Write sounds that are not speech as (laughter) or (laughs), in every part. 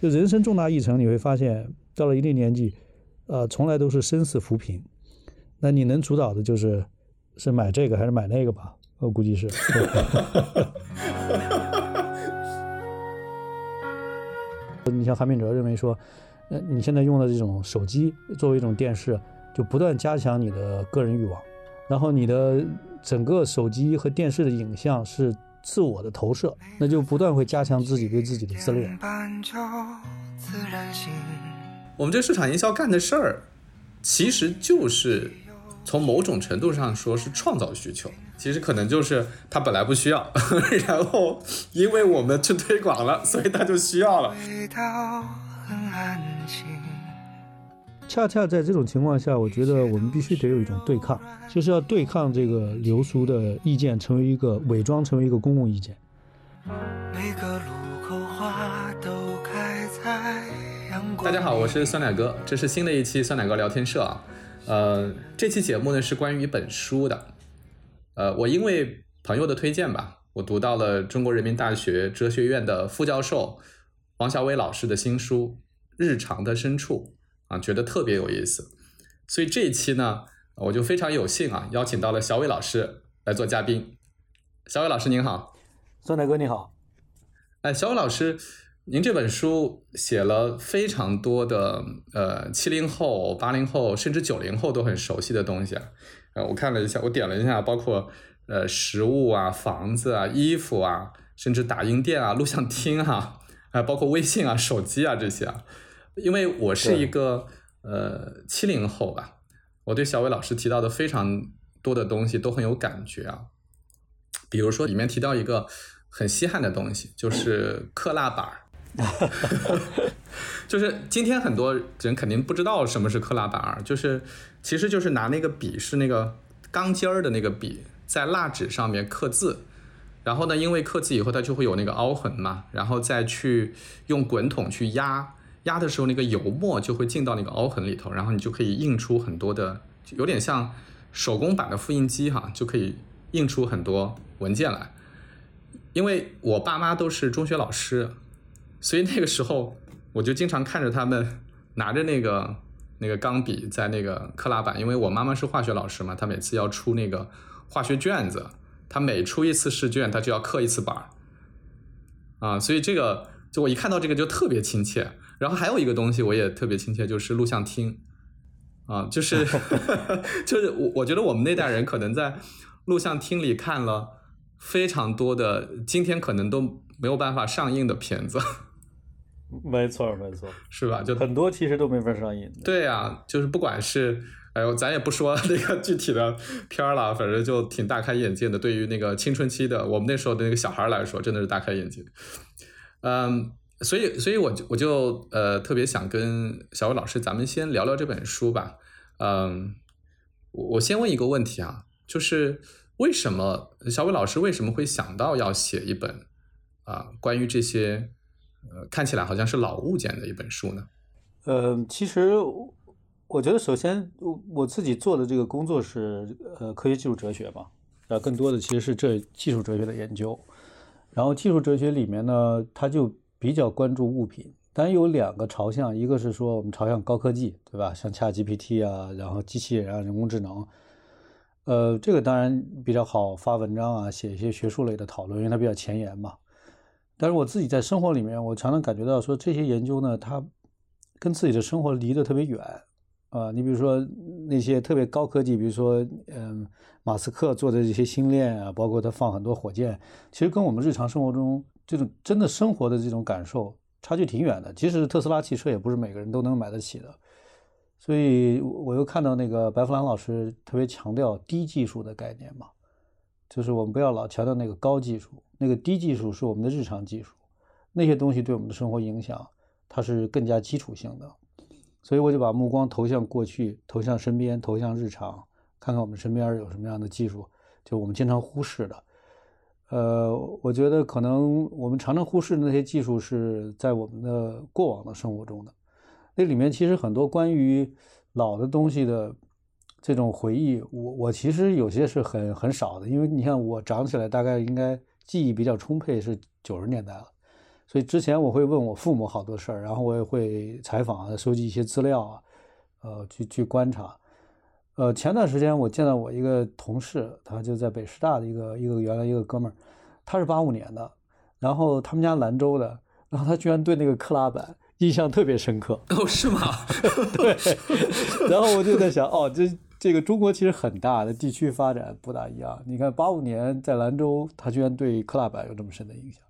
就人生重大议程，你会发现到了一定年纪，呃，从来都是生死扶贫。那你能主导的就是是买这个还是买那个吧？我估计是。(laughs) 你像韩炳哲认为说，呃，你现在用的这种手机作为一种电视，就不断加强你的个人欲望，然后你的整个手机和电视的影像是自我的投射，那就不断会加强自己对自己的自恋。我们这市场营销干的事儿，其实就是从某种程度上说是创造需求。其实可能就是他本来不需要，(laughs) 然后因为我们去推广了，所以他就需要了。恰恰在这种情况下，我觉得我们必须得有一种对抗，就是要对抗这个流俗的意见，成为一个伪装，成为一个公共意见。大家好，我是酸奶哥，这是新的一期酸奶哥聊天社啊。呃，这期节目呢是关于一本书的。呃，我因为朋友的推荐吧，我读到了中国人民大学哲学院的副教授王小伟老师的新书《日常的深处》啊，觉得特别有意思，所以这一期呢，我就非常有幸啊，邀请到了小伟老师来做嘉宾。小伟老师您好，宋大哥你好。哎，小伟老师，您这本书写了非常多的呃七零后、八零后甚至九零后都很熟悉的东西啊。呃，我看了一下，我点了一下，包括呃食物啊、房子啊、衣服啊，甚至打印店啊、录像厅哈，啊，包括微信啊、手机啊这些啊。因为我是一个呃七零后吧，我对小伟老师提到的非常多的东西都很有感觉啊。比如说里面提到一个很稀罕的东西，就是刻蜡板儿。(laughs) 就是今天很多人肯定不知道什么是刻蜡板儿，就是其实就是拿那个笔是那个钢尖儿的那个笔，在蜡纸上面刻字，然后呢，因为刻字以后它就会有那个凹痕嘛，然后再去用滚筒去压，压的时候那个油墨就会进到那个凹痕里头，然后你就可以印出很多的，有点像手工版的复印机哈，就可以印出很多文件来。因为我爸妈都是中学老师。所以那个时候，我就经常看着他们拿着那个那个钢笔在那个刻蜡板，因为我妈妈是化学老师嘛，她每次要出那个化学卷子，她每出一次试卷，她就要刻一次板儿啊。所以这个就我一看到这个就特别亲切。然后还有一个东西我也特别亲切，就是录像厅啊，就是 (laughs) 就是我我觉得我们那代人可能在录像厅里看了非常多的今天可能都没有办法上映的片子。没错，没错，是吧？就很多其实都没法上映。对呀，就是不管是，哎呦，咱也不说那个具体的片儿了，反正就挺大开眼界的。对于那个青春期的我们那时候的那个小孩来说，真的是大开眼界。嗯，所以，所以我就我就呃特别想跟小伟老师，咱们先聊聊这本书吧。嗯，我我先问一个问题啊，就是为什么小伟老师为什么会想到要写一本啊关于这些？呃，看起来好像是老物件的一本书呢。呃，其实我觉得，首先我我自己做的这个工作是呃科学技术哲学嘛，呃，更多的其实是这技术哲学的研究。然后技术哲学里面呢，它就比较关注物品，但有两个朝向，一个是说我们朝向高科技，对吧？像 ChatGPT 啊，然后机器人啊，人工智能。呃，这个当然比较好发文章啊，写一些学术类的讨论，因为它比较前沿嘛。但是我自己在生活里面，我常常感觉到说这些研究呢，它跟自己的生活离得特别远啊。你比如说那些特别高科技，比如说嗯，马斯克做的这些星链啊，包括他放很多火箭，其实跟我们日常生活中这种真的生活的这种感受差距挺远的。即使特斯拉汽车，也不是每个人都能买得起的。所以我又看到那个白富兰老师特别强调低技术的概念嘛，就是我们不要老强调那个高技术。那个低技术是我们的日常技术，那些东西对我们的生活影响，它是更加基础性的，所以我就把目光投向过去，投向身边，投向日常，看看我们身边有什么样的技术，就我们经常忽视的。呃，我觉得可能我们常常忽视的那些技术是在我们的过往的生活中的，那里面其实很多关于老的东西的这种回忆，我我其实有些是很很少的，因为你看我长起来大概应该。记忆比较充沛是九十年代了，所以之前我会问我父母好多事儿，然后我也会采访啊，收集一些资料啊，呃，去去观察。呃，前段时间我见到我一个同事，他就在北师大的一个一个原来一个哥们儿，他是八五年的，然后他们家兰州的，然后他居然对那个克拉板印象特别深刻。哦，是吗？对。(laughs) 然后我就在想，哦，这这个中国其实很大的地区发展不大一样。你看八五年在兰州，他居然对克拉板有这么深的印象。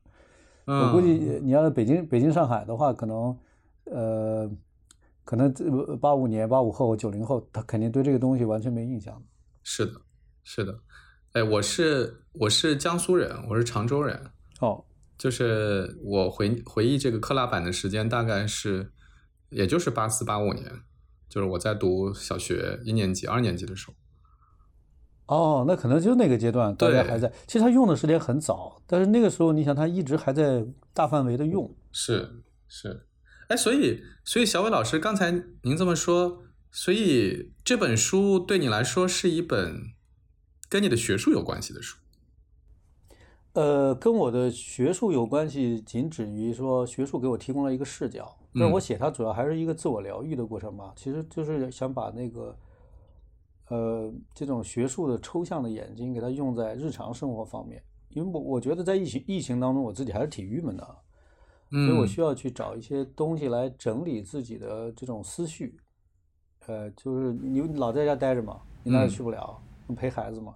我估计你要是北京、北京、上海的话，可能，呃，可能八五年、八五后、九零后，他肯定对这个东西完全没印象。是的，是的。哎，我是我是江苏人，我是常州人。哦，就是我回回忆这个克拉版的时间，大概是，也就是八四八五年，就是我在读小学一年级、二年级的时候。哦，那可能就那个阶段，大家还在。其实他用的时间很早，但是那个时候，你想他一直还在大范围的用。是是，哎，所以所以小伟老师刚才您这么说，所以这本书对你来说是一本跟你的学术有关系的书。呃，跟我的学术有关系，仅止于说学术给我提供了一个视角。那我写它主要还是一个自我疗愈的过程嘛，其实就是想把那个。呃，这种学术的抽象的眼睛，给它用在日常生活方面，因为我我觉得在疫情疫情当中，我自己还是挺郁闷的，所以我需要去找一些东西来整理自己的这种思绪。呃，就是你老在家待着嘛，你哪也去不了，陪孩子嘛，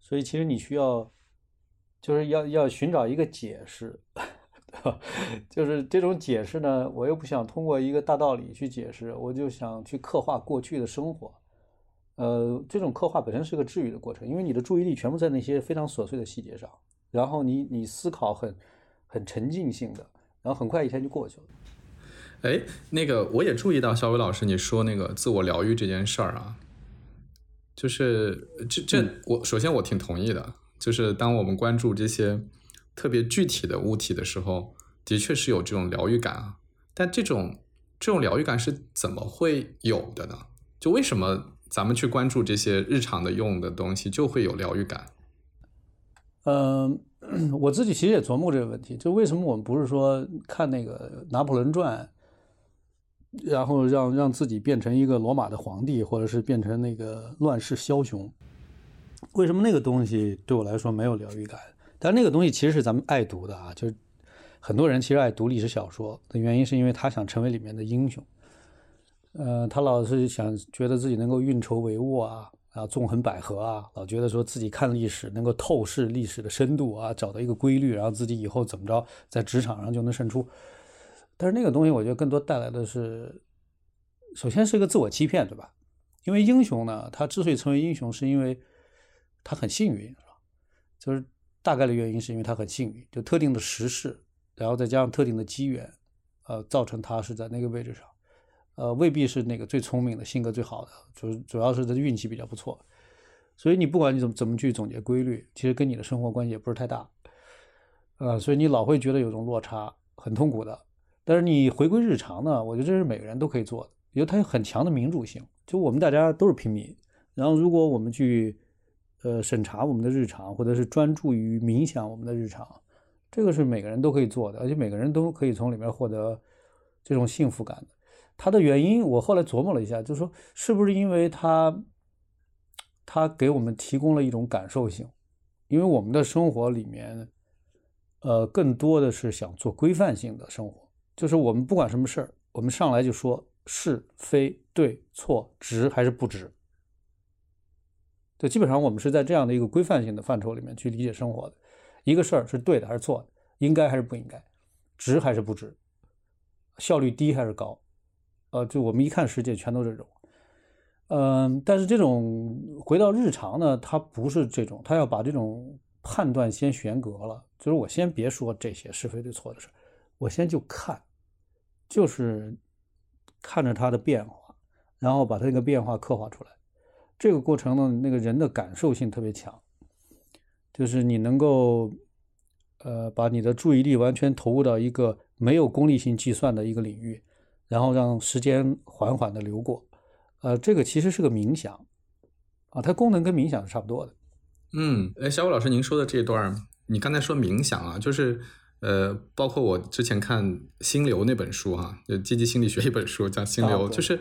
所以其实你需要，就是要要寻找一个解释，(laughs) 就是这种解释呢，我又不想通过一个大道理去解释，我就想去刻画过去的生活。呃，这种刻画本身是个治愈的过程，因为你的注意力全部在那些非常琐碎的细节上，然后你你思考很很沉浸性的，然后很快一天就过去了。哎，那个我也注意到小伟老师你说那个自我疗愈这件事儿啊，就是这这我首先我挺同意的，就是当我们关注这些特别具体的物体的时候，的确是有这种疗愈感啊。但这种这种疗愈感是怎么会有的呢？就为什么？咱们去关注这些日常的用的东西，就会有疗愈感。嗯，(clears throat) 我自己其实也琢磨这个问题，就为什么我们不是说看那个《拿破仑传》，然后让让自己变成一个罗马的皇帝，或者是变成那个乱世枭雄？为什么那个东西对我来说没有疗愈感？但那个东西其实是咱们爱读的啊，就是很多人其实爱读历史小说的原因，是因为他想成为里面的英雄。呃，他老是想觉得自己能够运筹帷幄啊，啊，纵横捭阖啊，老觉得说自己看历史能够透视历史的深度啊，找到一个规律，然后自己以后怎么着在职场上就能胜出。但是那个东西，我觉得更多带来的是，首先是一个自我欺骗，对吧？因为英雄呢，他之所以成为英雄，是因为他很幸运，是吧？就是大概的原因是因为他很幸运，就特定的时势，然后再加上特定的机缘，呃，造成他是在那个位置上。呃，未必是那个最聪明的，性格最好的，就是主要是他运气比较不错。所以你不管你怎么怎么去总结规律，其实跟你的生活关系也不是太大。呃，所以你老会觉得有种落差，很痛苦的。但是你回归日常呢，我觉得这是每个人都可以做的，因为它有很强的民主性。就我们大家都是平民，然后如果我们去呃审查我们的日常，或者是专注于冥想我们的日常，这个是每个人都可以做的，而且每个人都可以从里面获得这种幸福感的。它的原因，我后来琢磨了一下，就是说，是不是因为它，它给我们提供了一种感受性？因为我们的生活里面，呃，更多的是想做规范性的生活，就是我们不管什么事儿，我们上来就说是非对错值还是不值，就基本上我们是在这样的一个规范性的范畴里面去理解生活的。一个事儿是对的还是错的，应该还是不应该，值还是不值，效率低还是高。呃，就我们一看世界全都这种，嗯，但是这种回到日常呢，它不是这种，它要把这种判断先悬隔了，就是我先别说这些是非对错的事我先就看，就是看着它的变化，然后把它那个变化刻画出来。这个过程呢，那个人的感受性特别强，就是你能够，呃，把你的注意力完全投入到一个没有功利性计算的一个领域。然后让时间缓缓的流过，呃，这个其实是个冥想，啊，它功能跟冥想是差不多的。嗯，哎，小武老师，您说的这段，你刚才说冥想啊，就是呃，包括我之前看《心流》那本书哈，就积极心理学一本书叫《心流》，就是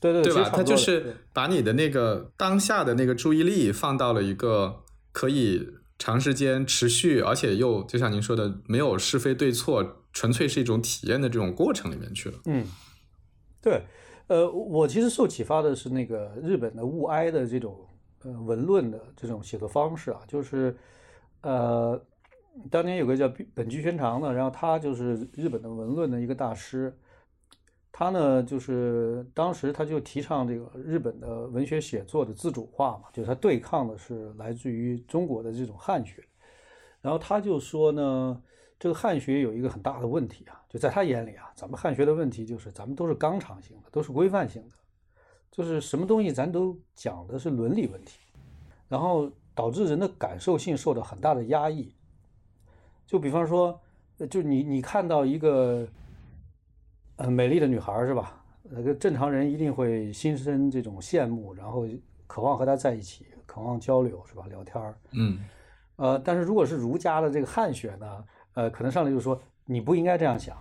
对对对吧？它就是把你的那个当下的那个注意力放到了一个可以长时间持续，而且又就像您说的，没有是非对错，纯粹是一种体验的这种过程里面去了。嗯，对，呃，我其实受启发的是那个日本的物哀的这种呃文论的这种写作方式啊，就是呃。当年有个叫本居宣长的，然后他就是日本的文论的一个大师。他呢，就是当时他就提倡这个日本的文学写作的自主化嘛，就是他对抗的是来自于中国的这种汉学。然后他就说呢，这个汉学有一个很大的问题啊，就在他眼里啊，咱们汉学的问题就是咱们都是纲常性的，都是规范性的，就是什么东西咱都讲的是伦理问题，然后导致人的感受性受到很大的压抑。就比方说，就你你看到一个，呃，美丽的女孩是吧？那个正常人一定会心生这种羡慕，然后渴望和她在一起，渴望交流是吧？聊天儿。嗯。呃，但是如果是儒家的这个汉学呢，呃，可能上来就说你不应该这样想，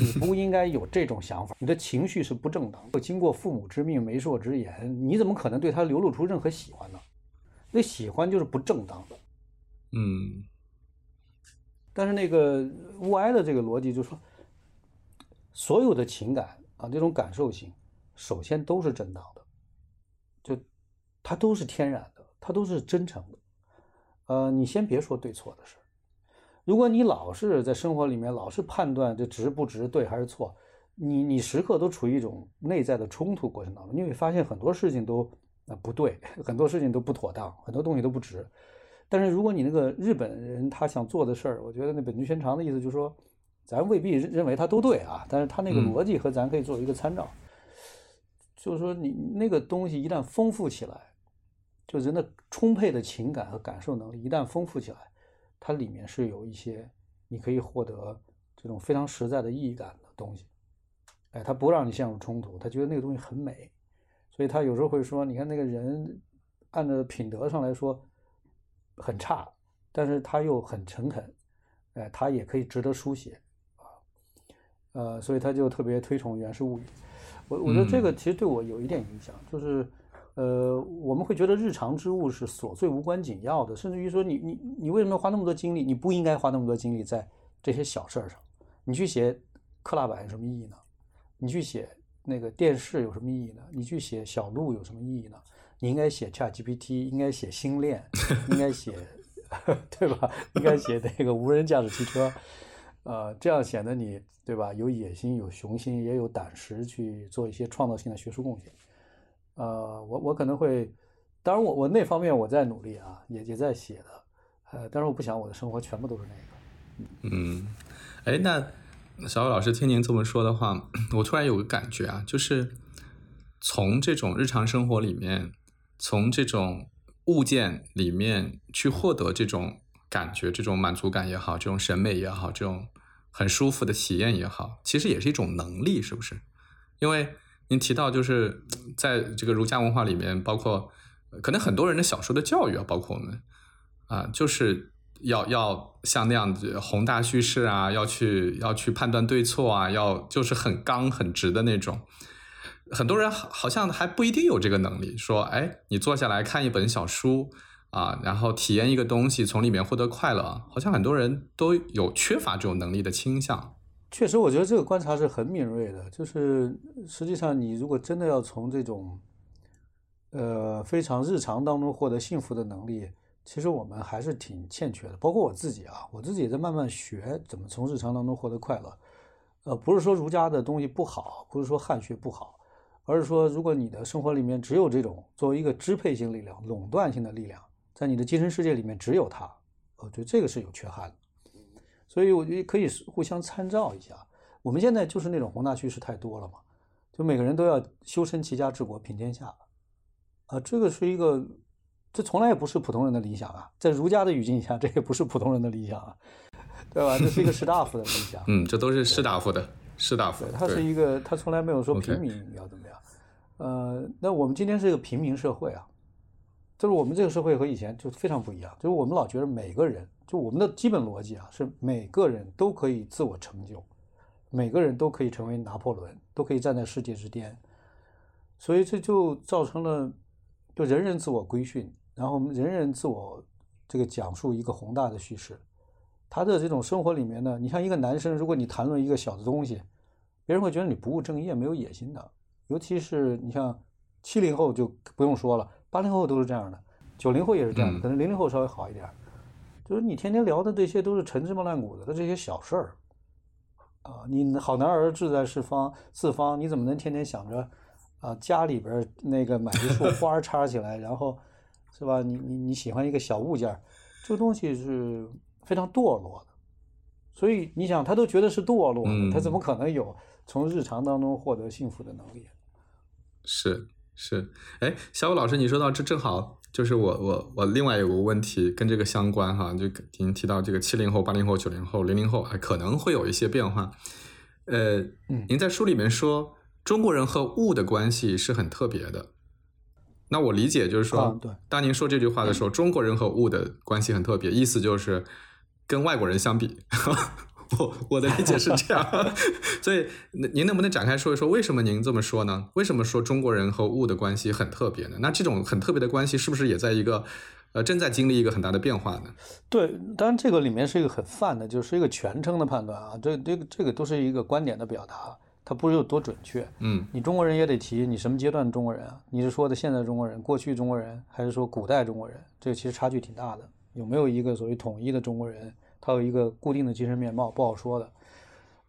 你不应该有这种想法，你的情绪是不正当的。经过父母之命、媒妁之言，你怎么可能对她流露出任何喜欢呢？那喜欢就是不正当的。嗯。但是那个物哀的这个逻辑就是说，所有的情感啊，这种感受性，首先都是正当的，就它都是天然的，它都是真诚的。呃，你先别说对错的事如果你老是在生活里面老是判断这值不值、对还是错，你你时刻都处于一种内在的冲突过程当中，你会发现很多事情都啊不对，很多事情都不妥当，很多东西都不值。但是如果你那个日本人他想做的事儿，我觉得那本居宣长的意思就是说，咱未必认为他都对啊，但是他那个逻辑和咱可以作为一个参照，就是说你那个东西一旦丰富起来，就人的充沛的情感和感受能力一旦丰富起来，它里面是有一些你可以获得这种非常实在的意义感的东西，哎，他不让你陷入冲突，他觉得那个东西很美，所以他有时候会说，你看那个人按照品德上来说。很差，但是他又很诚恳，哎，他也可以值得书写，啊，呃，所以他就特别推崇《源氏物语》。我我觉得这个其实对我有一点影响，就是，呃，我们会觉得日常之物是琐碎无关紧要的，甚至于说你你你为什么要花那么多精力？你不应该花那么多精力在这些小事儿上。你去写克拉板有什么意义呢？你去写那个电视有什么意义呢？你去写小鹿有什么意义呢？你应该写 ChatGPT，应该写星链，应该写，(laughs) 对吧？应该写那个无人驾驶汽车，呃，这样显得你对吧？有野心、有雄心，也有胆识去做一些创造性的学术贡献。呃，我我可能会，当然我我那方面我在努力啊，也也在写的，呃，但是我不想我的生活全部都是那个。嗯，哎，那小伟老师听您这么说的话，我突然有个感觉啊，就是从这种日常生活里面。从这种物件里面去获得这种感觉、这种满足感也好，这种审美也好，这种很舒服的体验也好，其实也是一种能力，是不是？因为您提到，就是在这个儒家文化里面，包括可能很多人的小时候的教育啊，包括我们啊，就是要要像那样子宏大叙事啊，要去要去判断对错啊，要就是很刚很直的那种。很多人好好像还不一定有这个能力，说，哎，你坐下来看一本小书啊，然后体验一个东西，从里面获得快乐，好像很多人都有缺乏这种能力的倾向。确实，我觉得这个观察是很敏锐的。就是实际上，你如果真的要从这种，呃，非常日常当中获得幸福的能力，其实我们还是挺欠缺的。包括我自己啊，我自己也在慢慢学怎么从日常当中获得快乐。呃，不是说儒家的东西不好，不是说汉学不好。而是说，如果你的生活里面只有这种作为一个支配性力量、垄断性的力量，在你的精神世界里面只有他，我觉得这个是有缺憾的。所以我觉得可以互相参照一下。我们现在就是那种宏大叙事太多了嘛，就每个人都要修身齐家治国平天下，啊，这个是一个，这从来也不是普通人的理想啊，在儒家的语境下，这也不是普通人的理想啊，对吧？这是一个士大夫的理想。嗯，这都是士大夫的。士大夫，他是一个，他从来没有说平民要怎么样。呃，那我们今天是一个平民社会啊，就是我们这个社会和以前就非常不一样。就是我们老觉得每个人就我们的基本逻辑啊，是每个人都可以自我成就，每个人都可以成为拿破仑，都可以站在世界之巅。所以这就造成了，就人人自我规训，然后人人自我这个讲述一个宏大的叙事。他的这种生活里面呢，你像一个男生，如果你谈论一个小的东西，别人会觉得你不务正业、没有野心的。尤其是你像七零后就不用说了，八零后都是这样的，九零后也是这样的，可能零零后稍微好一点。就是你天天聊的这些都是陈芝麻烂谷子的这些小事儿啊，你好男儿志在四方，四方你怎么能天天想着？啊，家里边那个买一束 (laughs) 花插起来，然后，是吧？你你你喜欢一个小物件，这个东西是非常堕落的。所以你想，他都觉得是堕落的，他怎么可能有从日常当中获得幸福的能力？是是，哎，小武老师，你说到这正好就是我我我另外有个问题跟这个相关哈，就您提到这个七零后、八零后、九零后、零零后还可能会有一些变化。呃，您在书里面说。中国人和物的关系是很特别的。那我理解就是说，当您说这句话的时候，中国人和物的关系很特别，意思就是跟外国人相比，我 (laughs) 我的理解是这样。(laughs) 所以，您能不能展开说一说，为什么您这么说呢？为什么说中国人和物的关系很特别呢？那这种很特别的关系，是不是也在一个呃正在经历一个很大的变化呢？对，当然这个里面是一个很泛的，就是一个全称的判断啊，这这个这个都是一个观点的表达。它不是有多准确，嗯，你中国人也得提你什么阶段的中国人啊？你是说的现在中国人、过去中国人，还是说古代中国人？这个其实差距挺大的。有没有一个所谓统一的中国人？他有一个固定的精神面貌，不好说的。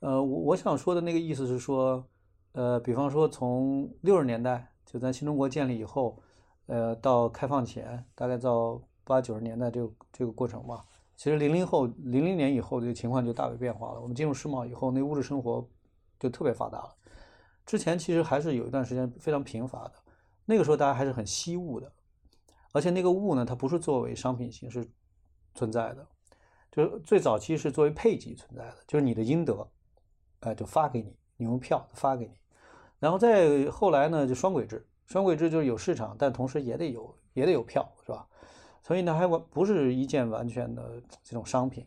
呃，我我想说的那个意思是说，呃，比方说从六十年代就咱新中国建立以后，呃，到开放前，大概到八九十年代这个这个过程吧。其实零零后零零年以后这个情况就大为变化了。我们进入世贸以后，那物质生活。就特别发达了，之前其实还是有一段时间非常贫乏的，那个时候大家还是很惜物的，而且那个物呢，它不是作为商品形式存在的，就是最早期是作为配给存在的，就是你的应得，哎，就发给你，你用票发给你，然后再后来呢，就双轨制，双轨制就是有市场，但同时也得有也得有票，是吧？所以呢，还完不是一件完全的这种商品。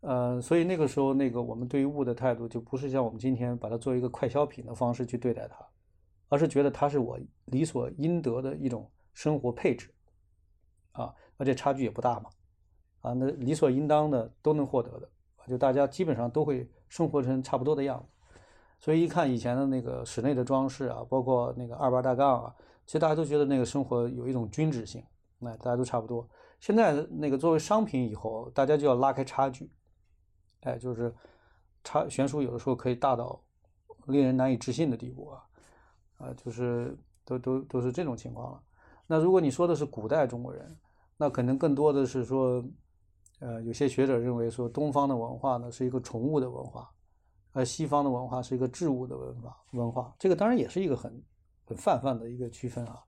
呃，所以那个时候，那个我们对于物的态度就不是像我们今天把它作为一个快消品的方式去对待它，而是觉得它是我理所应得的一种生活配置，啊，而且差距也不大嘛，啊，那理所应当的都能获得的，就大家基本上都会生活成差不多的样子。所以一看以前的那个室内的装饰啊，包括那个二八大杠啊，其实大家都觉得那个生活有一种均质性，那大家都差不多。现在那个作为商品以后，大家就要拉开差距。哎，就是差悬殊，有的时候可以大到令人难以置信的地步啊，啊，就是都都都是这种情况了。那如果你说的是古代中国人，那可能更多的是说，呃，有些学者认为说东方的文化呢是一个崇物的文化，而西方的文化是一个质物的文化文化。这个当然也是一个很很泛泛的一个区分啊，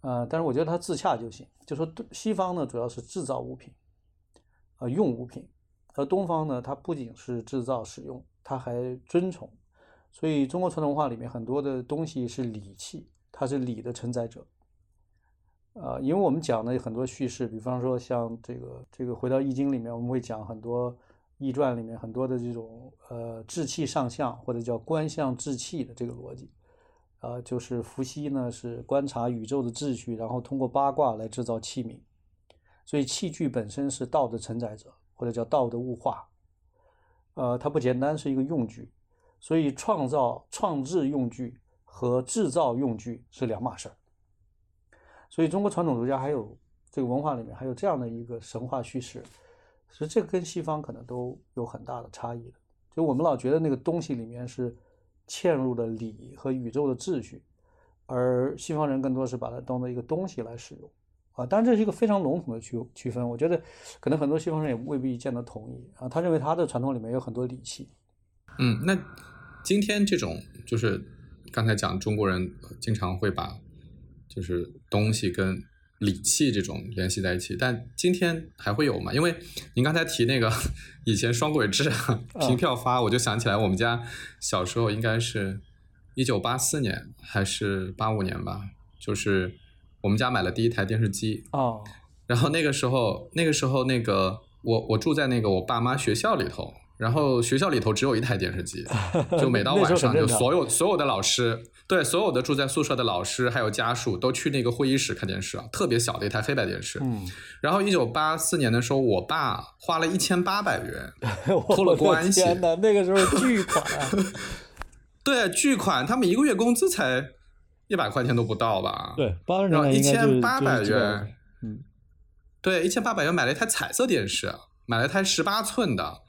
呃，但是我觉得它自洽就行。就说西方呢主要是制造物品，啊，用物品。而东方呢，它不仅是制造使用，它还尊崇，所以中国传统文化里面很多的东西是礼器，它是礼的承载者。啊，因为我们讲的很多叙事，比方说像这个这个回到易经里面，我们会讲很多易传里面很多的这种呃志气上象或者叫观象志气的这个逻辑，啊，就是伏羲呢是观察宇宙的秩序，然后通过八卦来制造器皿，所以器具本身是道的承载者。或者叫道的物化，呃，它不简单是一个用具，所以创造、创制用具和制造用具是两码事儿。所以中国传统儒家还有这个文化里面还有这样的一个神话叙事，所以这跟西方可能都有很大的差异的。就我们老觉得那个东西里面是嵌入了礼和宇宙的秩序，而西方人更多是把它当做一个东西来使用。啊，当然这是一个非常笼统的区区分，我觉得可能很多西方人也未必见得同意啊。他认为他的传统里面有很多礼器。嗯，那今天这种就是刚才讲中国人经常会把就是东西跟礼器这种联系在一起，但今天还会有吗？因为您刚才提那个以前双轨制凭票发，我就想起来我们家小时候应该是一九八四年还是八五年吧，就是。我们家买了第一台电视机哦，然后那个时候，那个时候那个我我住在那个我爸妈学校里头，然后学校里头只有一台电视机，(laughs) 就每到晚上就所有所有的老师，对所有的住在宿舍的老师还有家属都去那个会议室看电视啊，特别小的一台黑白电视。嗯，然后一九八四年的时候，我爸花了一千八百元 (laughs) 托了关系，那个时候巨款，(laughs) 对，巨款，他们一个月工资才一百块钱都不到吧？对，八十年代一千八百元，嗯。对，一千八百元买了一台彩色电视，买了一台十八寸的，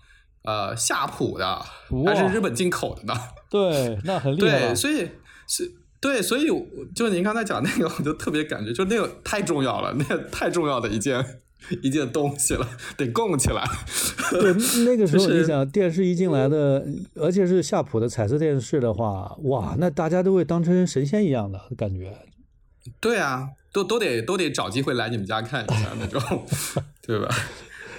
呃，夏普的，还是日本进口的呢。对，那很厉害。对，所以是，对，所以就您刚才讲那个，我就特别感觉，就那个太重要了，那个太重要的一件一件东西了，得供起来。(laughs) 对，那个时候你想，电视一进来的，而且是夏普的彩色电视的话，哇，那大家都会当成神仙一样的感觉。对啊。都都得都得找机会来你们家看一下那种，(laughs) 对吧？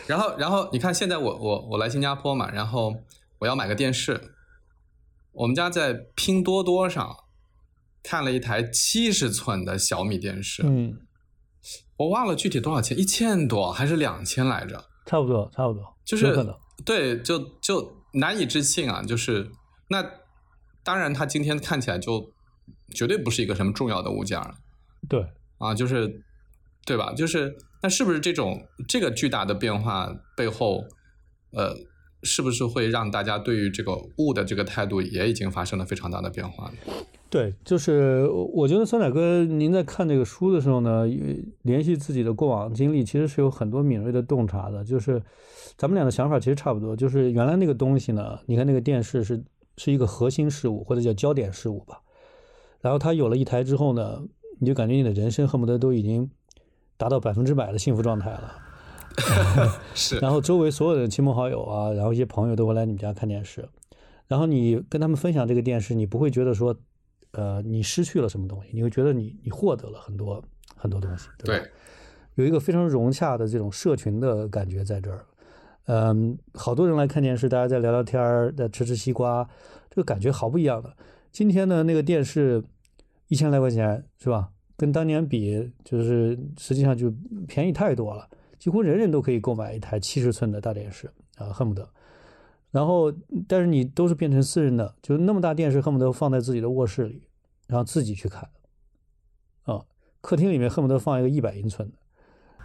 然后然后你看现在我我我来新加坡嘛，然后我要买个电视，我们家在拼多多上看了一台七十寸的小米电视，嗯，我忘了具体多少钱，一千多还是两千来着？差不多差不多，就是对，就就难以置信啊！就是那当然，它今天看起来就绝对不是一个什么重要的物件了，对。啊，就是，对吧？就是那是不是这种这个巨大的变化背后，呃，是不是会让大家对于这个物的这个态度也已经发生了非常大的变化呢？对，就是我觉得酸奶哥，您在看这个书的时候呢，联系自己的过往经历，其实是有很多敏锐的洞察的。就是咱们俩的想法其实差不多，就是原来那个东西呢，你看那个电视是是一个核心事物或者叫焦点事物吧，然后他有了一台之后呢。你就感觉你的人生恨不得都已经达到百分之百的幸福状态了，(laughs) 是。然后周围所有的亲朋好友啊，然后一些朋友都会来你们家看电视，然后你跟他们分享这个电视，你不会觉得说，呃，你失去了什么东西，你会觉得你你获得了很多很多东西，对吧？有一个非常融洽的这种社群的感觉在这儿，嗯，好多人来看电视，大家在聊聊天儿，在吃吃西瓜，这个感觉好不一样的。今天呢，那个电视。一千来块钱是吧？跟当年比，就是实际上就便宜太多了，几乎人人都可以购买一台七十寸的大电视啊，恨不得。然后，但是你都是变成私人的，就是那么大电视，恨不得放在自己的卧室里，然后自己去看。啊，客厅里面恨不得放一个一百英寸的，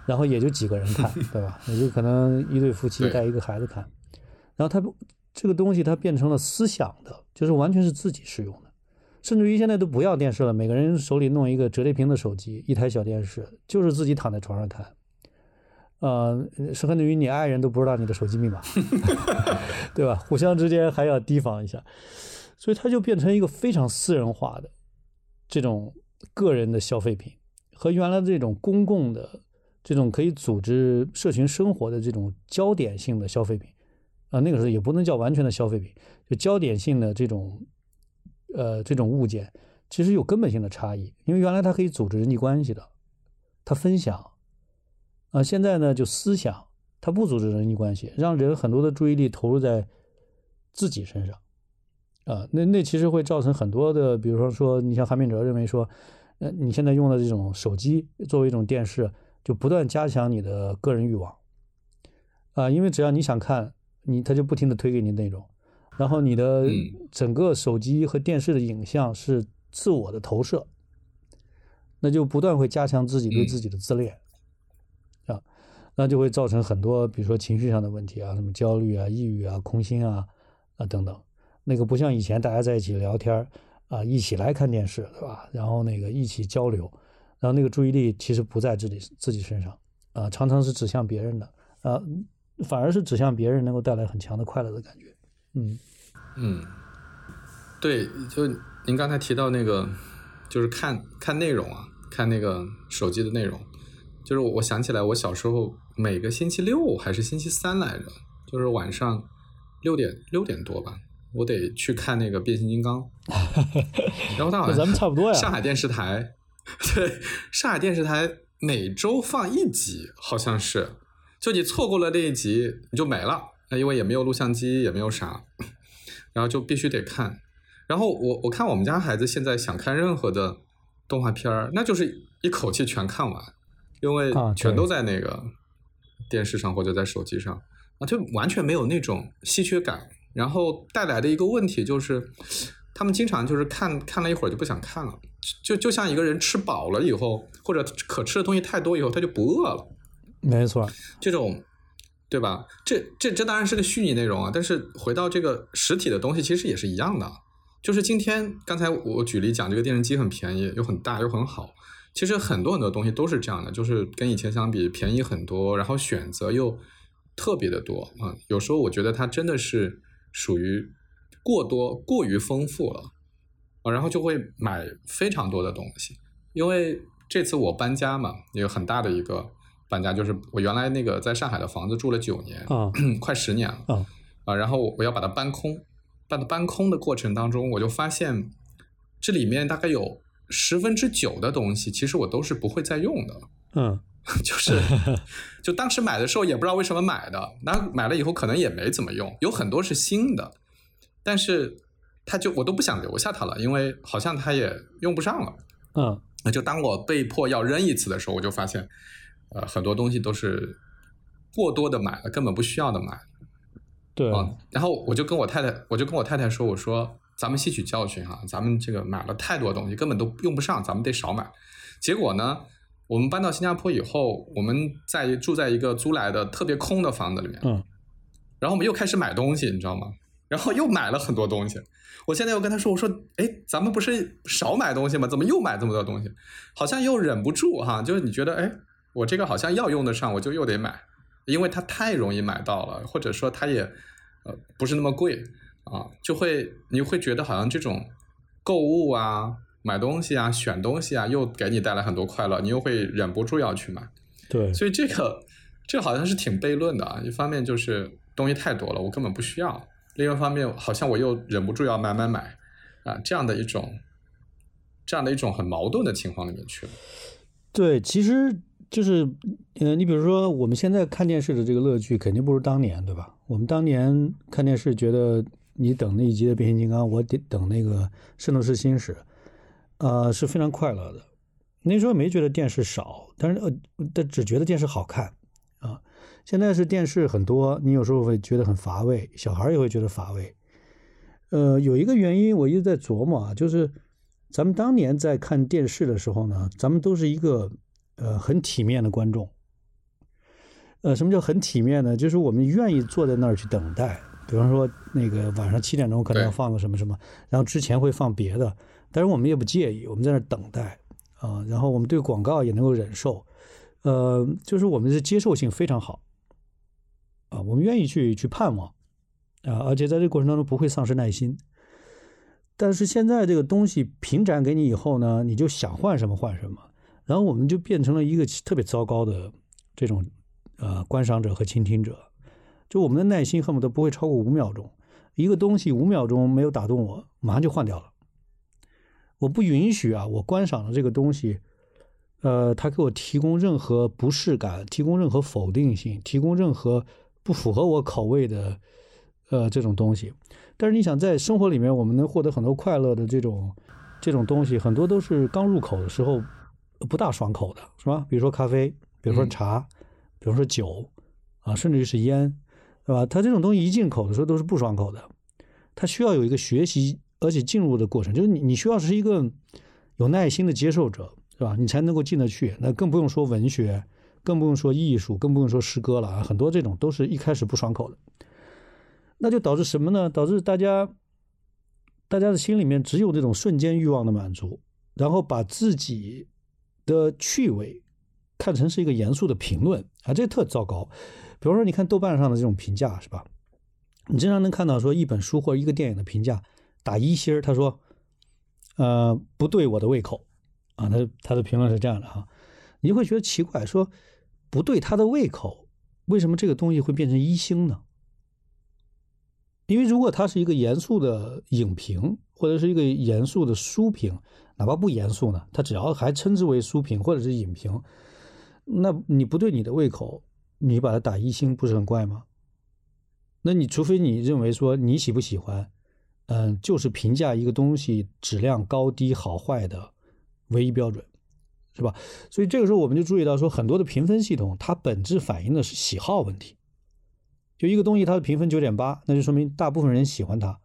然后也就几个人看，对吧？也就可能一对夫妻带一个孩子看。然后它这个东西它变成了思想的，就是完全是自己使用的。甚至于现在都不要电视了，每个人手里弄一个折叠屏的手机，一台小电视，就是自己躺在床上看。呃，甚至于你爱人都不知道你的手机密码，对吧？互相之间还要提防一下，所以它就变成一个非常私人化的这种个人的消费品，和原来这种公共的这种可以组织社群生活的这种焦点性的消费品啊，那个时候也不能叫完全的消费品，就焦点性的这种。呃，这种物件其实有根本性的差异，因为原来它可以组织人际关系的，它分享，啊，现在呢就思想，它不组织人际关系，让人很多的注意力投入在自己身上，啊，那那其实会造成很多的，比如说说，你像韩敏哲认为说，呃，你现在用的这种手机作为一种电视，就不断加强你的个人欲望，啊，因为只要你想看，你他就不停的推给你内容。然后你的整个手机和电视的影像是自我的投射，那就不断会加强自己对自己的自恋，啊，那就会造成很多，比如说情绪上的问题啊，什么焦虑啊、抑郁啊、空心啊啊等等。那个不像以前大家在一起聊天啊，一起来看电视，对吧？然后那个一起交流，然后那个注意力其实不在自己自己身上啊，常常是指向别人的啊，反而是指向别人能够带来很强的快乐的感觉。嗯嗯，对，就您刚才提到那个，就是看看内容啊，看那个手机的内容，就是我想起来，我小时候每个星期六还是星期三来着，就是晚上六点六点多吧，我得去看那个变形金刚，(laughs) 然后他好像咱们差不多呀，上海电视台，对，上海电视台每周放一集，好像是，就你错过了那一集，你就没了。那因为也没有录像机，也没有啥，然后就必须得看。然后我我看我们家孩子现在想看任何的动画片儿，那就是一口气全看完，因为全都在那个电视上或者在手机上，啊，就完全没有那种稀缺感。然后带来的一个问题就是，他们经常就是看看了一会儿就不想看了，就就像一个人吃饱了以后，或者可吃的东西太多以后，他就不饿了。没错，这种，对吧？这这这当然是个虚拟内容啊，但是回到这个实体的东西，其实也是一样的。就是今天刚才我举例讲，这个电视机很便宜，又很大，又很好。其实很多很多东西都是这样的，就是跟以前相比便宜很多，然后选择又特别的多啊。有时候我觉得它真的是属于过多、过于丰富了啊，然后就会买非常多的东西。因为这次我搬家嘛，有很大的一个搬家，就是我原来那个在上海的房子住了九年啊，(clears throat) 快十年了啊，然后我要把它搬空，把它搬空的过程当中，我就发现这里面大概有。十分之九的东西，其实我都是不会再用的。嗯，(laughs) 就是，就当时买的时候也不知道为什么买的，那买了以后可能也没怎么用。有很多是新的，但是他就我都不想留下它了，因为好像它也用不上了。嗯，那就当我被迫要扔一次的时候，我就发现，呃，很多东西都是过多的买了，根本不需要的买。对啊，然后我就跟我太太，我就跟我太太说，我说。咱们吸取教训哈，咱们这个买了太多东西，根本都用不上，咱们得少买。结果呢，我们搬到新加坡以后，我们在住在一个租来的特别空的房子里面，嗯，然后我们又开始买东西，你知道吗？然后又买了很多东西。我现在又跟他说，我说，哎，咱们不是少买东西吗？怎么又买这么多东西？好像又忍不住哈，就是你觉得，哎，我这个好像要用得上，我就又得买，因为它太容易买到了，或者说它也呃不是那么贵。啊，就会你会觉得好像这种购物啊、买东西啊、选东西啊，又给你带来很多快乐，你又会忍不住要去买。对，所以这个这个好像是挺悖论的啊。一方面就是东西太多了，我根本不需要；另一方面，好像我又忍不住要买买买啊，这样的一种这样的一种很矛盾的情况里面去了。对，其实就是，呃，你比如说我们现在看电视的这个乐趣，肯定不如当年，对吧？我们当年看电视觉得。你等那一集的变形金刚，我得等那个圣斗士星矢，呃，是非常快乐的。那时候没觉得电视少，但是呃，但只觉得电视好看啊。现在是电视很多，你有时候会觉得很乏味，小孩也会觉得乏味。呃，有一个原因我一直在琢磨啊，就是咱们当年在看电视的时候呢，咱们都是一个呃很体面的观众。呃，什么叫很体面呢？就是我们愿意坐在那儿去等待。比方说，那个晚上七点钟可能要放个什么什么，然后之前会放别的，但是我们也不介意，我们在那等待啊，然后我们对广告也能够忍受，呃，就是我们的接受性非常好啊，我们愿意去去盼望啊，而且在这个过程当中不会丧失耐心。但是现在这个东西平展给你以后呢，你就想换什么换什么，然后我们就变成了一个特别糟糕的这种呃观赏者和倾听者。就我们的耐心恨不得不会超过五秒钟，一个东西五秒钟没有打动我，马上就换掉了。我不允许啊，我观赏的这个东西，呃，它给我提供任何不适感，提供任何否定性，提供任何不符合我口味的，呃，这种东西。但是你想，在生活里面，我们能获得很多快乐的这种这种东西，很多都是刚入口的时候不大爽口的，是吧？比如说咖啡，比如说茶，比如说酒，啊，甚至于是烟。对吧？它这种东西一进口的时候都是不爽口的，它需要有一个学习而且进入的过程，就是你你需要是一个有耐心的接受者，是吧？你才能够进得去。那更不用说文学，更不用说艺术，更不用说诗歌了啊！很多这种都是一开始不爽口的，那就导致什么呢？导致大家大家的心里面只有这种瞬间欲望的满足，然后把自己的趣味看成是一个严肃的评论啊，这特糟糕。比如说，你看豆瓣上的这种评价是吧？你经常能看到说一本书或者一个电影的评价打一星儿，他说，呃，不对我的胃口啊，他他的评论是这样的哈，你会觉得奇怪，说不对他的胃口，为什么这个东西会变成一星呢？因为如果它是一个严肃的影评或者是一个严肃的书评，哪怕不严肃呢，他只要还称之为书评或者是影评，那你不对你的胃口。你把它打一星不是很怪吗？那你除非你认为说你喜不喜欢，嗯，就是评价一个东西质量高低好坏的唯一标准，是是吧？所以这个时候我们就注意到说，很多的评分系统它本质反映的是喜好问题。就一个东西它的评分九点八，那就说明大部分人喜欢它，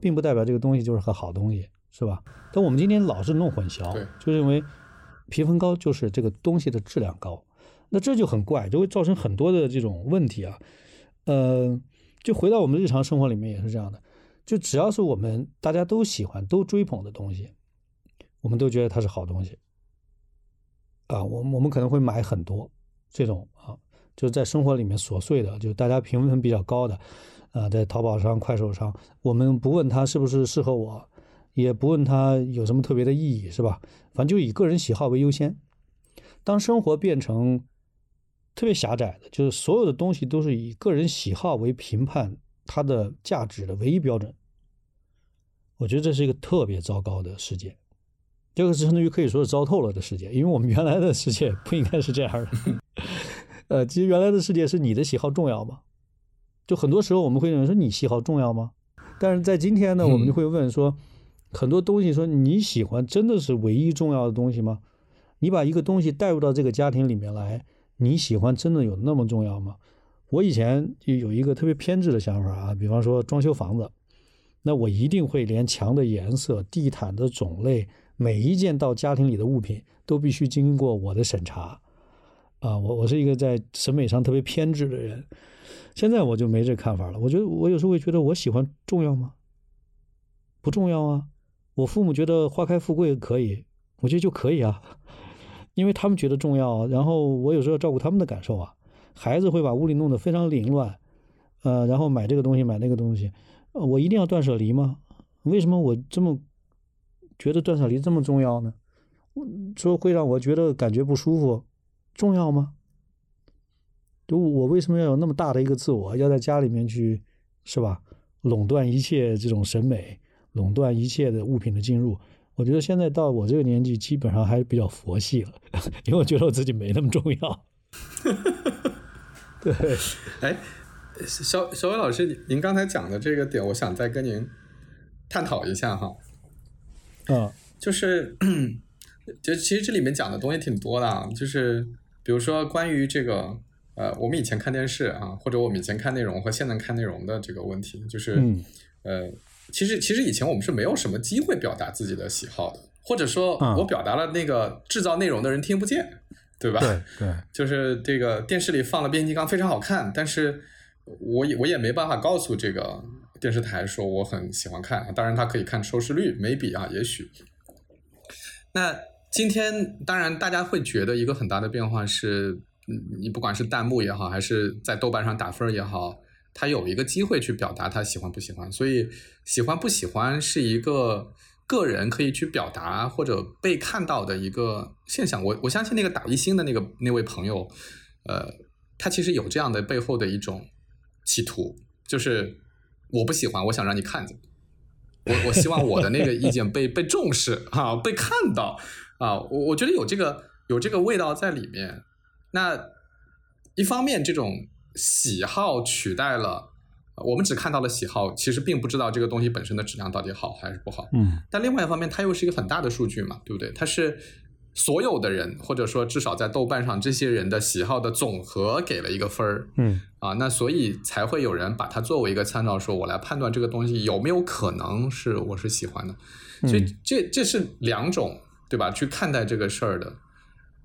并不代表这个东西就是个好东西，是吧？但我们今天老是弄混淆，就认为评分高就是这个东西的质量高，那这就很怪，就会造成很多的这种问题啊。呃，就回到我们日常生活里面也是这样的，就只要是我们大家都喜欢、都追捧的东西，我们都觉得它是好东西啊。我我们可能会买很多这种啊。就是在生活里面琐碎的，就大家评分比较高的，啊，在淘宝上、快手上，我们不问他是不是适合我，也不问他有什么特别的意义，是吧？反正就以个人喜好为优先。当生活变成特别狭窄的，就是所有的东西都是以个人喜好为评判它的价值的唯一标准，我觉得这是一个特别糟糕的世界。这个是相当于可以说是糟透了的世界，因为我们原来的世界不应该是这样的。(laughs) 呃，其实原来的世界是你的喜好重要吗？就很多时候我们会认为说你喜好重要吗？但是在今天呢，我们就会问说，很多东西说你喜欢真的是唯一重要的东西吗？你把一个东西带入到这个家庭里面来，你喜欢真的有那么重要吗？我以前就有一个特别偏执的想法啊，比方说装修房子，那我一定会连墙的颜色、地毯的种类，每一件到家庭里的物品都必须经过我的审查。啊，我我是一个在审美上特别偏执的人，现在我就没这看法了。我觉得我有时候会觉得我喜欢重要吗？不重要啊。我父母觉得花开富贵可以，我觉得就可以啊，(laughs) 因为他们觉得重要。然后我有时候要照顾他们的感受啊。孩子会把屋里弄得非常凌乱，呃，然后买这个东西买那个东西，我一定要断舍离吗？为什么我这么觉得断舍离这么重要呢？说会让我觉得感觉不舒服。重要吗？就我为什么要有那么大的一个自我，要在家里面去，是吧？垄断一切这种审美，垄断一切的物品的进入。我觉得现在到我这个年纪，基本上还是比较佛系了，(laughs) 因为我觉得我自己没那么重要。(laughs) 对，(laughs) 哎，小小伟老师，您刚才讲的这个点，我想再跟您探讨一下哈。嗯，就是，(clears throat) 就其实这里面讲的东西挺多的啊，就是。比如说，关于这个，呃，我们以前看电视啊，或者我们以前看内容和现在看内容的这个问题，就是，嗯呃，其实其实以前我们是没有什么机会表达自己的喜好的，或者说我表达了，那个制造内容的人听不见，对吧？对对，(laughs) 就是这个电视里放了变形金刚非常好看，但是我也我也没办法告诉这个电视台说我很喜欢看，当然他可以看收视率，maybe 啊，也许，那。今天当然，大家会觉得一个很大的变化是，你不管是弹幕也好，还是在豆瓣上打分也好，他有一个机会去表达他喜欢不喜欢。所以，喜欢不喜欢是一个个人可以去表达或者被看到的一个现象。我我相信那个打一星的那个那位朋友，呃，他其实有这样的背后的一种企图，就是我不喜欢，我想让你看见，我我希望我的那个意见被被重视啊，被看到。啊，我我觉得有这个有这个味道在里面。那一方面，这种喜好取代了我们只看到了喜好，其实并不知道这个东西本身的质量到底好还是不好。嗯。但另外一方面，它又是一个很大的数据嘛，对不对？它是所有的人，或者说至少在豆瓣上这些人的喜好的总和给了一个分儿。嗯。啊，那所以才会有人把它作为一个参照，说我来判断这个东西有没有可能是我是喜欢的。所以这这是两种。对吧？去看待这个事儿的，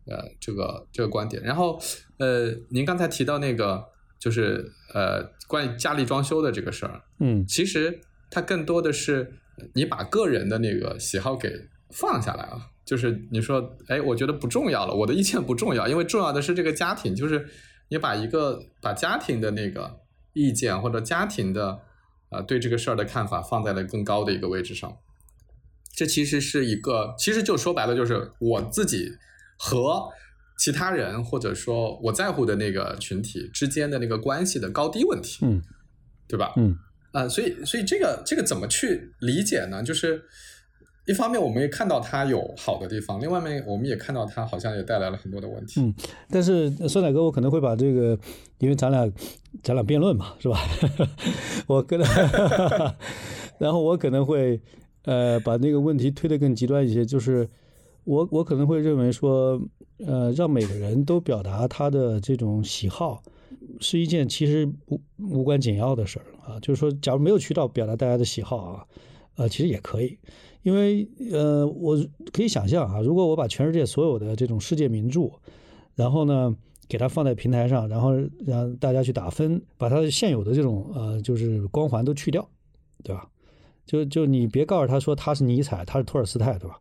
呃，这个这个观点。然后，呃，您刚才提到那个，就是呃，关于家里装修的这个事儿，嗯，其实它更多的是你把个人的那个喜好给放下来了。就是你说，哎，我觉得不重要了，我的意见不重要，因为重要的是这个家庭。就是你把一个把家庭的那个意见或者家庭的呃对这个事儿的看法放在了更高的一个位置上。这其实是一个，其实就说白了，就是我自己和其他人或者说我在乎的那个群体之间的那个关系的高低问题，嗯，对吧？嗯，啊，所以所以这个这个怎么去理解呢？就是一方面我们也看到它有好的地方，另外一面我们也看到它好像也带来了很多的问题。嗯，但是酸奶哥，我可能会把这个，因为咱俩咱俩辩论嘛，是吧？(laughs) 我跟，(laughs) 然后我可能会。呃，把那个问题推得更极端一些，就是我我可能会认为说，呃，让每个人都表达他的这种喜好，是一件其实无无关紧要的事儿啊。就是说，假如没有渠道表达大家的喜好啊，呃，其实也可以，因为呃，我可以想象啊，如果我把全世界所有的这种世界名著，然后呢，给它放在平台上，然后让大家去打分，把它现有的这种呃，就是光环都去掉，对吧？就就你别告诉他说他是尼采，他是托尔斯泰，对吧？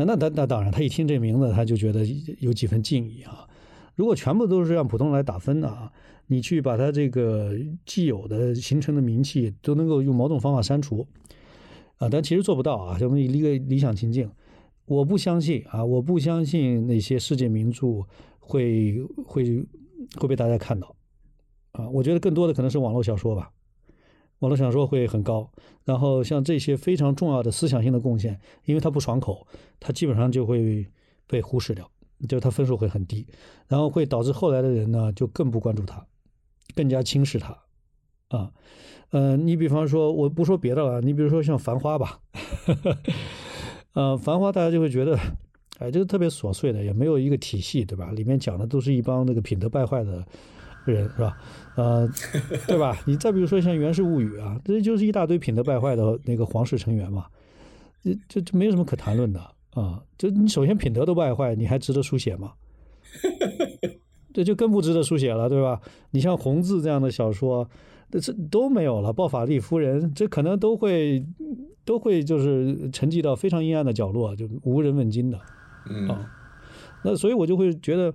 那那那那当然，他一听这名字，他就觉得有几分敬意啊。如果全部都是让普通人来打分的啊，你去把他这个既有的形成的名气都能够用某种方法删除啊，但其实做不到啊。我们一个理想情境，我不相信啊，我不相信那些世界名著会会会被大家看到啊。我觉得更多的可能是网络小说吧。网络小说会很高，然后像这些非常重要的思想性的贡献，因为它不爽口，它基本上就会被忽视掉，就它分数会很低，然后会导致后来的人呢就更不关注它，更加轻视它，啊，呃，你比方说我不说别的了，你比如说像《繁花》吧，(laughs) 呃，《繁花》大家就会觉得，哎，这个特别琐碎的，也没有一个体系，对吧？里面讲的都是一帮那个品德败坏的。人是吧？呃，(laughs) 对吧？你再比如说像《源氏物语》啊，这就是一大堆品德败坏的那个皇室成员嘛，这这这没有什么可谈论的啊。就你首先品德都败坏，你还值得书写吗？(laughs) 这就更不值得书写了，对吧？你像红字这样的小说，这都没有了。鲍法利夫人，这可能都会都会就是沉寂到非常阴暗的角落，就无人问津的啊。那所以我就会觉得。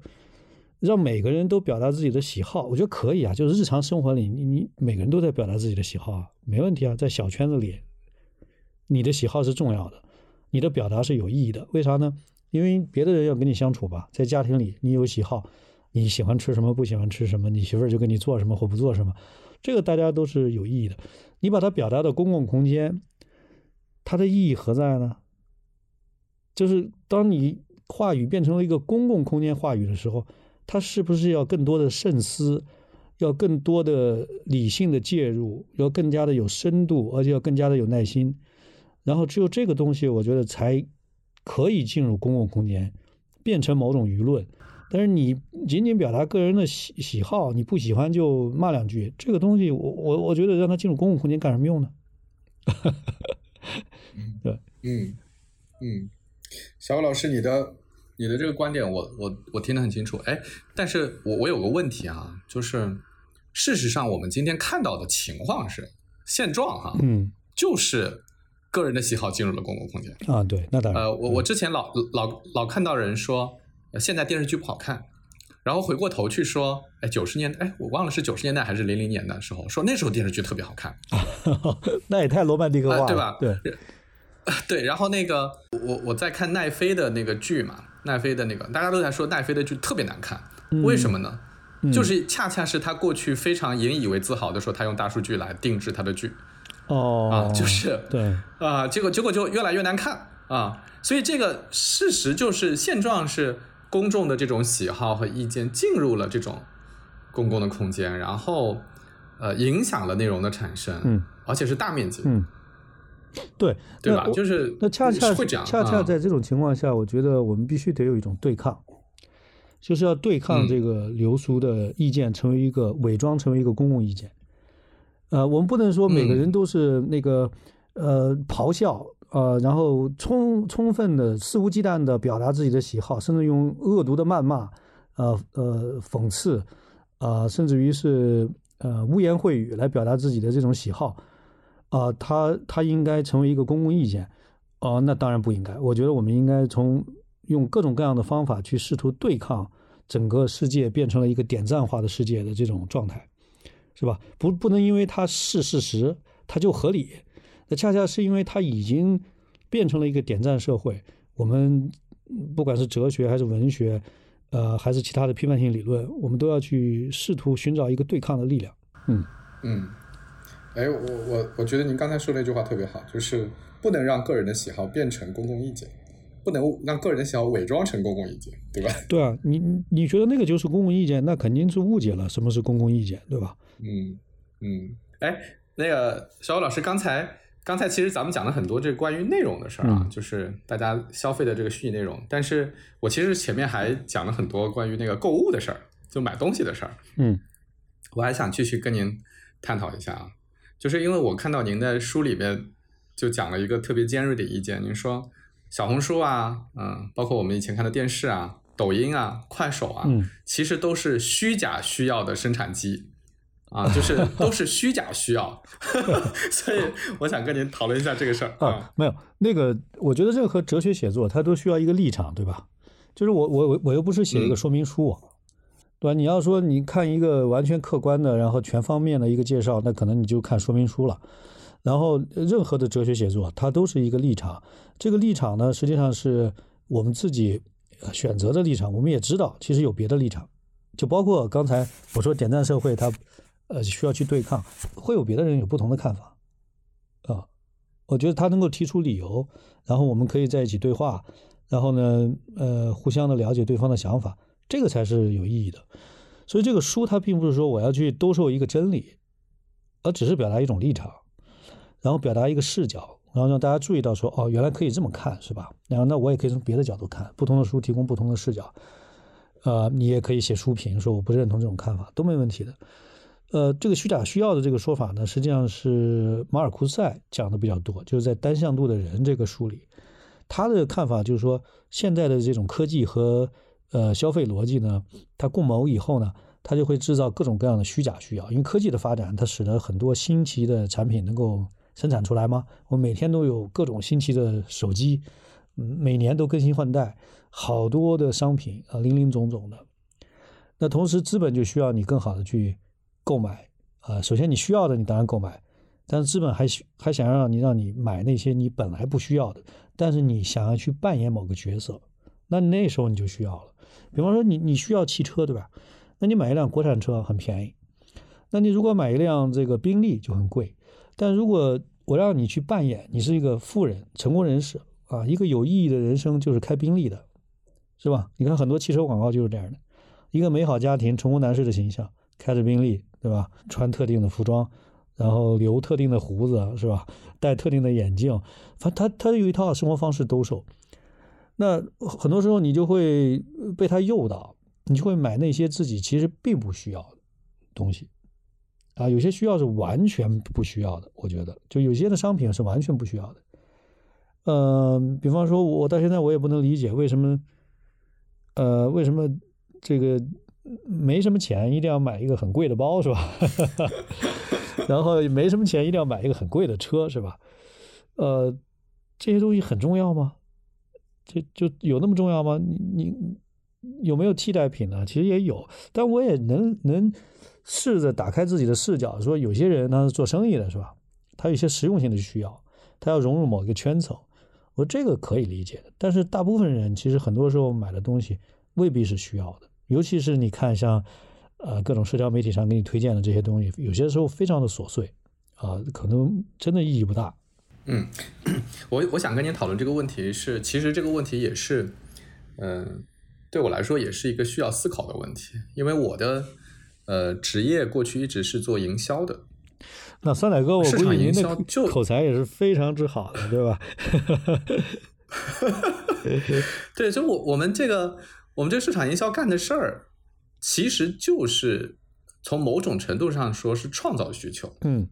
让每个人都表达自己的喜好，我觉得可以啊。就是日常生活里，你你每个人都在表达自己的喜好啊，没问题啊。在小圈子里，你的喜好是重要的，你的表达是有意义的。为啥呢？因为别的人要跟你相处吧，在家庭里，你有喜好，你喜欢吃什么，不喜欢吃什么，你媳妇儿就跟你做什么或不做什么，这个大家都是有意义的。你把它表达到公共空间，它的意义何在呢？就是当你话语变成了一个公共空间话语的时候。他是不是要更多的慎思，要更多的理性的介入，要更加的有深度，而且要更加的有耐心。然后只有这个东西，我觉得才可以进入公共空间，变成某种舆论。但是你仅仅表达个人的喜喜好，你不喜欢就骂两句，这个东西，我我我觉得让他进入公共空间干什么用呢？(laughs) 对，嗯嗯，小老师，你的。你的这个观点，我我我听得很清楚，哎，但是我我有个问题啊，就是事实上我们今天看到的情况是现状哈，嗯，就是个人的喜好进入了公共空间啊，对，那当然，呃，我我之前老老老看到人说现在电视剧不好看，然后回过头去说，哎，九十年代，哎，我忘了是九十年代还是零零年的时候，说那时候电视剧特别好看，(laughs) 那也太罗曼蒂克化了，对吧？对，对，然后那个我我在看奈飞的那个剧嘛。奈飞的那个，大家都在说奈飞的剧特别难看，为什么呢？就是恰恰是他过去非常引以为自豪的说，他用大数据来定制他的剧，哦，啊，就是对。啊，结果结果就越来越难看啊，所以这个事实就是现状是公众的这种喜好和意见进入了这种公共的空间，然后呃影响了内容的产生，嗯，而且是大面积，嗯。对，对吧？就是那恰恰恰恰在这种情况下，我觉得我们必须得有一种对抗，就是要对抗这个流俗的意见，成为一个伪装，成为一个公共意见。呃，我们不能说每个人都是那个呃咆哮呃，然后充充分的肆无忌惮的表达自己的喜好，甚至用恶毒的谩骂，呃呃讽刺，啊，甚至于是呃污言秽语来表达自己的这种喜好。啊，他他应该成为一个公共意见，哦，那当然不应该。我觉得我们应该从用各种各样的方法去试图对抗整个世界变成了一个点赞化的世界的这种状态，是吧？不，不能因为它是事实，它就合理。那恰恰是因为它已经变成了一个点赞社会，我们不管是哲学还是文学，呃，还是其他的批判性理论，我们都要去试图寻找一个对抗的力量。嗯嗯。哎，我我我觉得您刚才说那句话特别好，就是不能让个人的喜好变成公共意见，不能让个人的喜好伪装成公共意见，对吧？(laughs) 对啊，你你觉得那个就是公共意见，那肯定是误解了什么是公共意见，对吧？嗯嗯，哎，那个小欧老师刚才刚才其实咱们讲了很多这关于内容的事儿啊，就是大家消费的这个虚拟内容。但是我其实前面还讲了很多关于那个购物的事儿，就买东西的事儿。嗯，我还想继续跟您探讨一下啊，就是因为我看到您在书里面就讲了一个特别尖锐的意见，您说小红书啊，嗯，包括我们以前看的电视啊、抖音啊、快手啊，其实都是虚假需要的生产机。啊，就是 (laughs) 都是虚假需要，(laughs) 所以我想跟您讨论一下这个事儿啊。没有那个，我觉得这个和哲学写作它都需要一个立场，对吧？就是我我我我又不是写一个说明书，对吧？你要说你看一个完全客观的，然后全方面的一个介绍，那可能你就看说明书了。然后任何的哲学写作，它都是一个立场。这个立场呢，实际上是我们自己选择的立场。我们也知道，其实有别的立场，就包括刚才我说点赞社会，它。呃，需要去对抗，会有别的人有不同的看法，啊，我觉得他能够提出理由，然后我们可以在一起对话，然后呢，呃，互相的了解对方的想法，这个才是有意义的。所以这个书它并不是说我要去兜售一个真理，而只是表达一种立场，然后表达一个视角，然后让大家注意到说，哦，原来可以这么看，是吧？然后那我也可以从别的角度看，不同的书提供不同的视角，呃，你也可以写书评说我不认同这种看法，都没问题的。呃，这个虚假需要的这个说法呢，实际上是马尔库塞讲的比较多，就是在《单向度的人》这个书里，他的看法就是说，现在的这种科技和呃消费逻辑呢，它共谋以后呢，它就会制造各种各样的虚假需要，因为科技的发展，它使得很多新奇的产品能够生产出来吗？我每天都有各种新奇的手机，每年都更新换代，好多的商品啊，林林总总的。那同时，资本就需要你更好的去。购买啊，首先你需要的，你当然购买，但是资本还还想让你让你买那些你本来不需要的，但是你想要去扮演某个角色，那那时候你就需要了。比方说你你需要汽车，对吧？那你买一辆国产车很便宜，那你如果买一辆这个宾利就很贵。但如果我让你去扮演你是一个富人、成功人士啊，一个有意义的人生就是开宾利的，是吧？你看很多汽车广告就是这样的，一个美好家庭、成功男士的形象，开着宾利。对吧？穿特定的服装，然后留特定的胡子，是吧？戴特定的眼镜，反他他有一套生活方式兜售。那很多时候你就会被他诱导，你就会买那些自己其实并不需要的东西啊。有些需要是完全不需要的，我觉得就有些的商品是完全不需要的。嗯，比方说，我到现在我也不能理解为什么，呃，为什么这个。没什么钱，一定要买一个很贵的包，是吧？(laughs) 然后没什么钱，一定要买一个很贵的车，是吧？呃，这些东西很重要吗？就就有那么重要吗？你你有没有替代品呢？其实也有，但我也能能试着打开自己的视角，说有些人他是做生意的，是吧？他有一些实用性的需要，他要融入某一个圈层，我这个可以理解的。但是大部分人其实很多时候买的东西未必是需要的。尤其是你看，像呃各种社交媒体上给你推荐的这些东西，有些时候非常的琐碎，啊，可能真的意义不大。嗯，(clears throat) 我我想跟您讨论这个问题是，其实这个问题也是，嗯，对我来说也是一个需要思考的问题，因为我的呃职业过去一直是做营销的。那酸奶哥，我估计您的口才也是非常之好的，对吧？(laughs) 对，就我我们这个。我们这市场营销干的事儿，其实就是从某种程度上说是创造需求。嗯，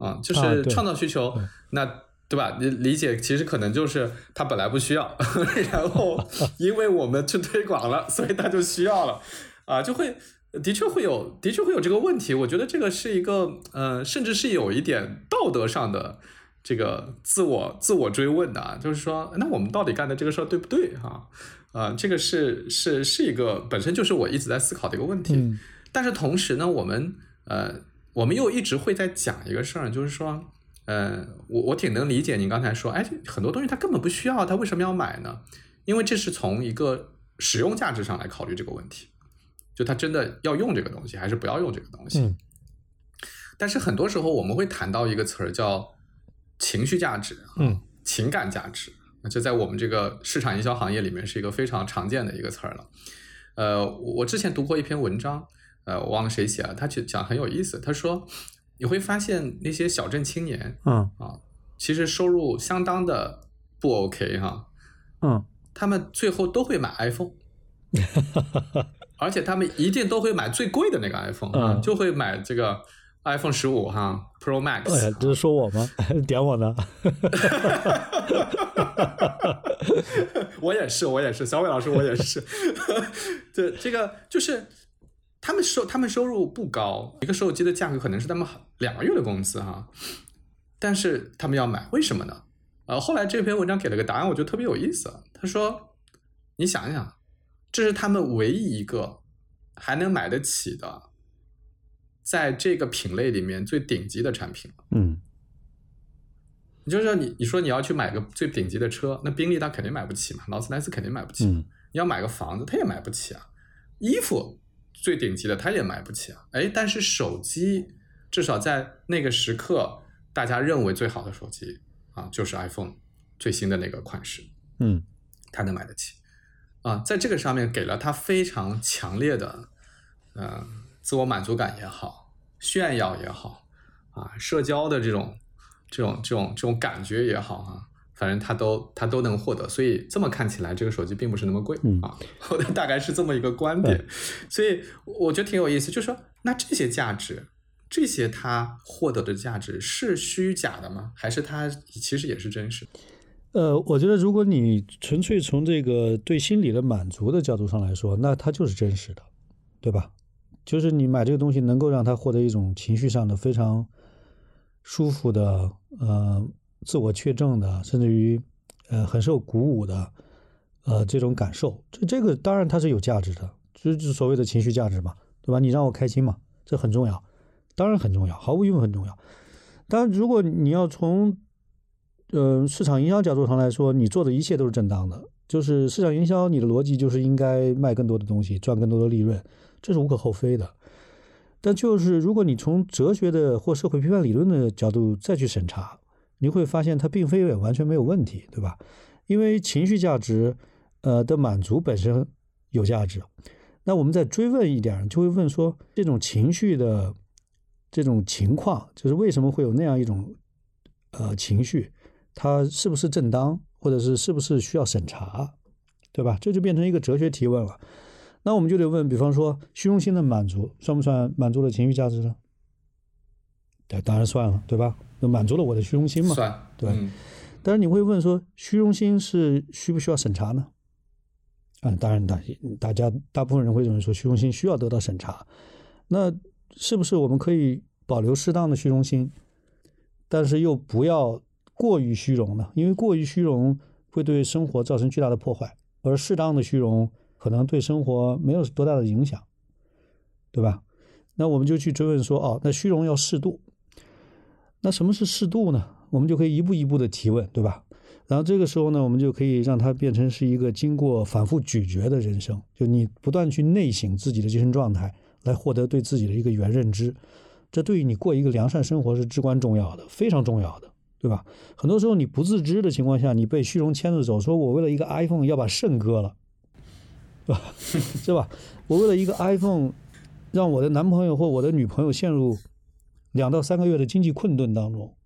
啊，就是创造需求，那对吧？你理解其实可能就是他本来不需要，(laughs) 然后 (laughs) 因为我们去推广了，所以他就需要了。啊，就会的确会有，的确会有这个问题。我觉得这个是一个，呃，甚至是有一点道德上的这个自我自我追问的，啊就是说，那我们到底干的这个事儿对不对？哈。啊，这个是是是一个本身就是我一直在思考的一个问题，但是同时呢，我们呃，我们又一直会在讲一个事儿，就是说，呃，我我挺能理解您刚才说，哎，很多东西他根本不需要，他为什么要买呢？因为这是从一个使用价值上来考虑这个问题，就他真的要用这个东西，还是不要用这个东西？但是很多时候我们会谈到一个词儿叫情绪价值，嗯，情感价值。那就在我们这个市场营销行业里面是一个非常常见的一个词儿了。呃，我之前读过一篇文章，呃，我忘了谁写了，他讲很有意思。他说，你会发现那些小镇青年，嗯啊，其实收入相当的不 OK 哈，嗯，他们最后都会买 iPhone，(laughs) 而且他们一定都会买最贵的那个 iPhone 就会买这个 iPhone 十五哈 Pro 哎 Max 呀，这是说我吗？(laughs) 点我呢？(laughs) 我也是，我也是，小伟老师，我也是。对，这个就是他们收他们收入不高，一个手机的价格可能是他们两个月的工资哈，但是他们要买，为什么呢？呃，后来这篇文章给了个答案，我觉得特别有意思。他说：“你想一想，这是他们唯一一个还能买得起的，在这个品类里面最顶级的产品了。”嗯你就是说你你说你要去买个最顶级的车，那宾利他肯定买不起嘛，劳斯莱斯肯定买不起。嗯你要买个房子，他也买不起啊。衣服最顶级的他也买不起啊。哎，但是手机至少在那个时刻，大家认为最好的手机啊，就是 iPhone 最新的那个款式，嗯他能买得起啊。在这个上面给了他非常强烈的，呃，自我满足感也好，炫耀也好啊，社交的这种这种这种这种感觉也好啊，反正他都他都能获得，所以这么看起来，这个手机并不是那么贵、嗯啊。我的大概是这么一个观点，所以我觉得挺有意思，就是说那这些价值。这些他获得的价值是虚假的吗？还是他其实也是真实的？呃，我觉得如果你纯粹从这个对心理的满足的角度上来说，那它就是真实的，对吧？就是你买这个东西能够让他获得一种情绪上的非常舒服的，呃，自我确证的，甚至于呃很受鼓舞的，呃这种感受，这这个当然它是有价值的，这就是所谓的情绪价值嘛，对吧？你让我开心嘛，这很重要，当然很重要，毫无疑问很重要。当然，如果你要从呃市场营销角度上来说，你做的一切都是正当的，就是市场营销，你的逻辑就是应该卖更多的东西，赚更多的利润，这是无可厚非的。但就是如果你从哲学的或社会批判理论的角度再去审查，你会发现它并非也完全没有问题，对吧？因为情绪价值，呃的满足本身有价值。那我们再追问一点，就会问说，这种情绪的这种情况，就是为什么会有那样一种呃情绪，它是不是正当，或者是是不是需要审查，对吧？这就变成一个哲学提问了。那我们就得问，比方说虚荣心的满足算不算满足了情绪价值呢？对，当然算了，对吧？那满足了我的虚荣心嘛。算对嗯但是你会问说，虚荣心是需不需要审查呢？啊、当然大大家大部分人会认为说虚荣心需要得到审查。那是不是我们可以保留适当的虚荣心，但是又不要过于虚荣呢？因为过于虚荣会对生活造成巨大的破坏，而适当的虚荣可能对生活没有多大的影响，对吧？那我们就去追问说，哦，那虚荣要适度。那什么是适度呢？我们就可以一步一步的提问，对吧？然后这个时候呢，我们就可以让它变成是一个经过反复咀嚼的人生，就你不断去内省自己的精神状态，来获得对自己的一个原认知。这对于你过一个良善生活是至关重要的，非常重要的，对吧？很多时候你不自知的情况下，你被虚荣牵着走，说我为了一个 iPhone 要把肾割了，对吧？(laughs) 是吧？我为了一个 iPhone，让我的男朋友或我的女朋友陷入两到三个月的经济困顿当中。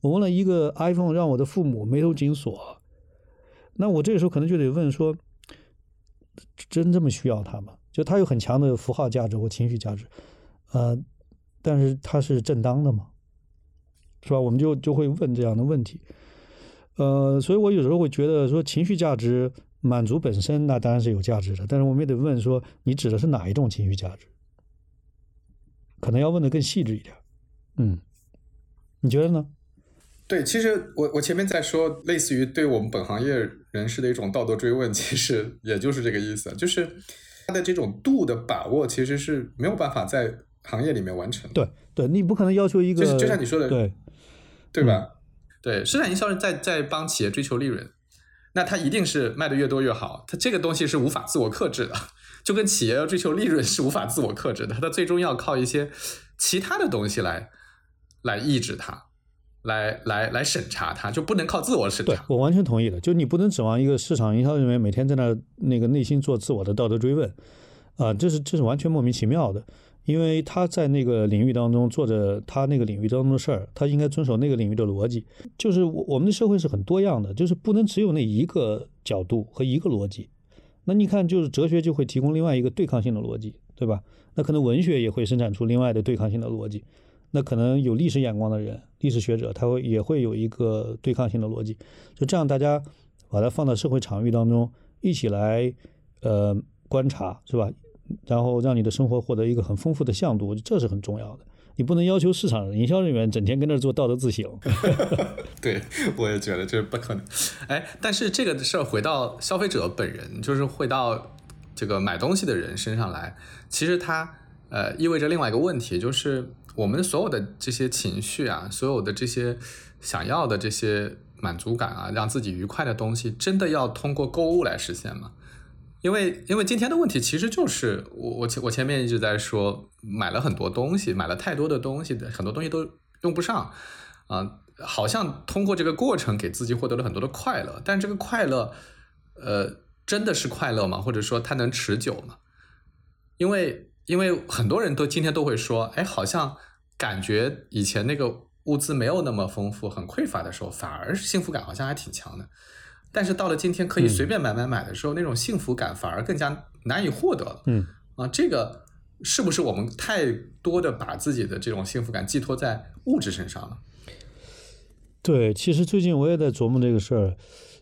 我问了一个 iPhone 让我的父母眉头紧锁，那我这个时候可能就得问说，真这么需要它吗？就它有很强的符号价值或情绪价值，呃，但是它是正当的吗？是吧？我们就就会问这样的问题，呃，所以我有时候会觉得说情绪价值满足本身那当然是有价值的，但是我们也得问说你指的是哪一种情绪价值？可能要问的更细致一点，嗯，你觉得呢？对，其实我我前面在说，类似于对我们本行业人士的一种道德追问，其实也就是这个意思，就是他的这种度的把握，其实是没有办法在行业里面完成的。对对，你不可能要求一个，就是就像你说的对对吧？对，市场营销人在在帮企业追求利润，那它一定是卖的越多越好，它这个东西是无法自我克制的，就跟企业要追求利润是无法自我克制的，它最终要靠一些其他的东西来来抑制它，来来来审查它，就不能靠自我审查。对我完全同意的。就你不能指望一个市场营销人员每天在那那个内心做自我的道德追问，啊、这是这是完全莫名其妙的。因为他在那个领域当中做着他那个领域当中的事儿，他应该遵守那个领域的逻辑。就是我我们的社会是很多样的，就是不能只有那一个角度和一个逻辑。那你看，就是哲学就会提供另外一个对抗性的逻辑，对吧？那可能文学也会生产出另外的对抗性的逻辑。那可能有历史眼光的人，历史学者，他会也会有一个对抗性的逻辑。就这样，大家把它放到社会场域当中，一起来呃观察，是吧？然后让你的生活获得一个很丰富的向度，这是很重要的。你不能要求市场营销人员整天跟那儿做道德自省。(laughs) 对，(laughs) 我也觉得这是不可能。哎，但是这个事儿回到消费者本人，就是回到这个买东西的人身上来，其实它呃意味着另外一个问题，就是我们所有的这些情绪啊，所有的这些想要的这些满足感啊，让自己愉快的东西，真的要通过购物来实现吗？因为，因为今天的问题其实就是我我前我前面一直在说，买了很多东西，买了太多的东西很多东西都用不上，啊，好像通过这个过程给自己获得了很多的快乐，但这个快乐，呃，真的是快乐吗？或者说它能持久吗？因为，因为很多人都今天都会说，哎，好像感觉以前那个物资没有那么丰富、很匮乏的时候，反而幸福感好像还挺强的。但是到了今天，可以随便买买买的时候，那种幸福感反而更加难以获得了。嗯，啊，这个是不是我们太多的把自己的这种幸福感寄托在物质身上了？对，其实最近我也在琢磨这个事儿。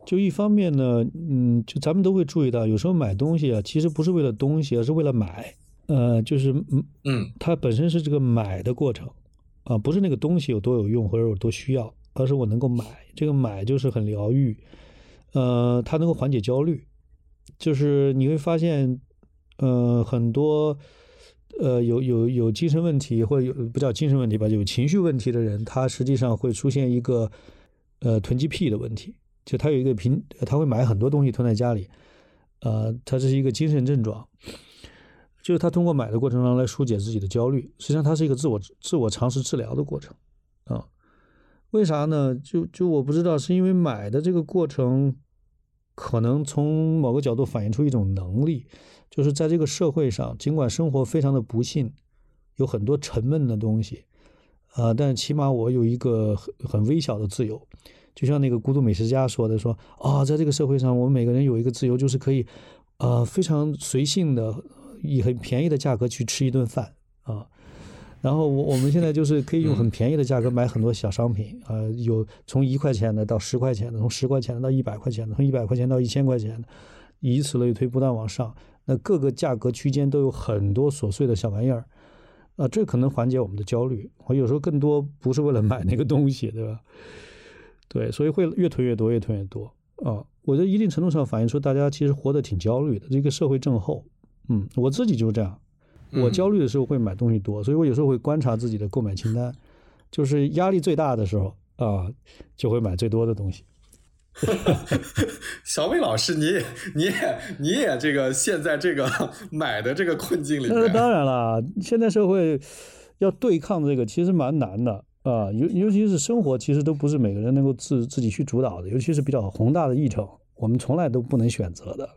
就一方面呢，嗯，就咱们都会注意到，有时候买东西啊，其实不是为了东西，而是为了买。呃，就是嗯嗯，它本身是这个买的过程啊，不是那个东西有多有用或者有多需要，而是我能够买。这个买就是很疗愈。呃，它能够缓解焦虑，就是你会发现，呃，很多呃有有有精神问题或者有不叫精神问题吧，有情绪问题的人，他实际上会出现一个呃囤积癖的问题，就他有一个平，他会买很多东西囤在家里，呃，他这是一个精神症状，就是他通过买的过程中来疏解自己的焦虑，实际上它是一个自我自我尝试治疗的过程，啊。为啥呢？就就我不知道，是因为买的这个过程，可能从某个角度反映出一种能力，就是在这个社会上，尽管生活非常的不幸，有很多沉闷的东西，啊，但起码我有一个很很微小的自由，就像那个孤独美食家说的，说啊，在这个社会上，我们每个人有一个自由，就是可以，呃，非常随性的以很便宜的价格去吃一顿饭啊。然后我我们现在就是可以用很便宜的价格买很多小商品，呃，有从一块钱的到十块钱的，从十块钱的到一百块钱的，从一百块钱到一千块钱的，以此类推，不断往上。那各个价格区间都有很多琐碎的小玩意儿，啊，这可能缓解我们的焦虑。我有时候更多不是为了买那个东西，对吧？对，所以会越囤越多，越囤越多啊。我觉得一定程度上反映出大家其实活得挺焦虑的，这个社会症候。嗯，我自己就是这样。我焦虑的时候会买东西多，所以我有时候会观察自己的购买清单，就是压力最大的时候啊，就会买最多的东西。(laughs) 小伟老师，你也你也你也这个陷在这个 (laughs) 买的这个困境里面。那当然了，现在社会要对抗这个其实蛮难的啊，尤尤其是生活，其实都不是每个人能够自自己去主导的，尤其是比较宏大的议程，我们从来都不能选择的。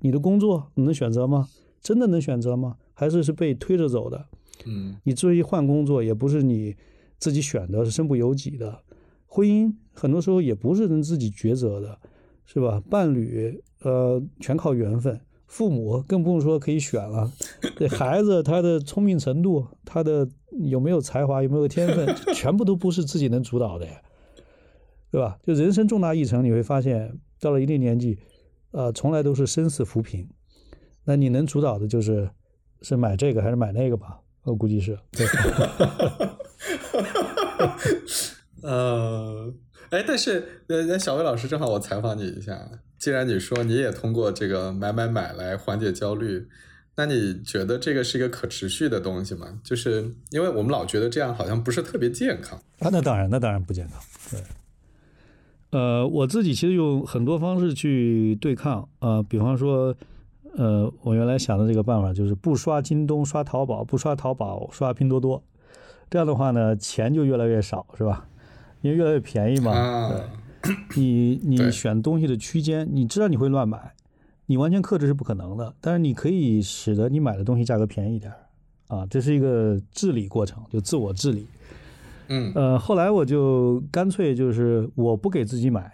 你的工作你能选择吗？真的能选择吗？还是是被推着走的？嗯，你至于换工作，也不是你自己选的，是身不由己的。婚姻很多时候也不是能自己抉择的，是吧？伴侣，呃，全靠缘分。父母更不用说可以选了。(laughs) 这孩子他的聪明程度，他的有没有才华，有没有天分，(laughs) 全部都不是自己能主导的，对吧？就人生重大议程，你会发现到了一定年纪，呃，从来都是生死扶贫。那你能主导的就是是买这个还是买那个吧？我估计是。对。(laughs) 呃，哎，但是呃，小魏老师，正好我采访你一下，既然你说你也通过这个买买买来缓解焦虑，那你觉得这个是一个可持续的东西吗？就是因为我们老觉得这样好像不是特别健康啊。那当然，那当然不健康。对。呃，我自己其实用很多方式去对抗啊，比方说。呃，我原来想的这个办法就是不刷京东，刷淘宝；不刷淘宝，刷拼多多。这样的话呢，钱就越来越少，是吧？因为越来越便宜嘛。对。你 (clears throat) 你选东西的区间，你知道你会乱买，你完全克制是不可能的。但是你可以使得你买的东西价格便宜一点啊，这是一个治理过程，就自我治理。嗯呃，后来我就干脆就是我不给自己买，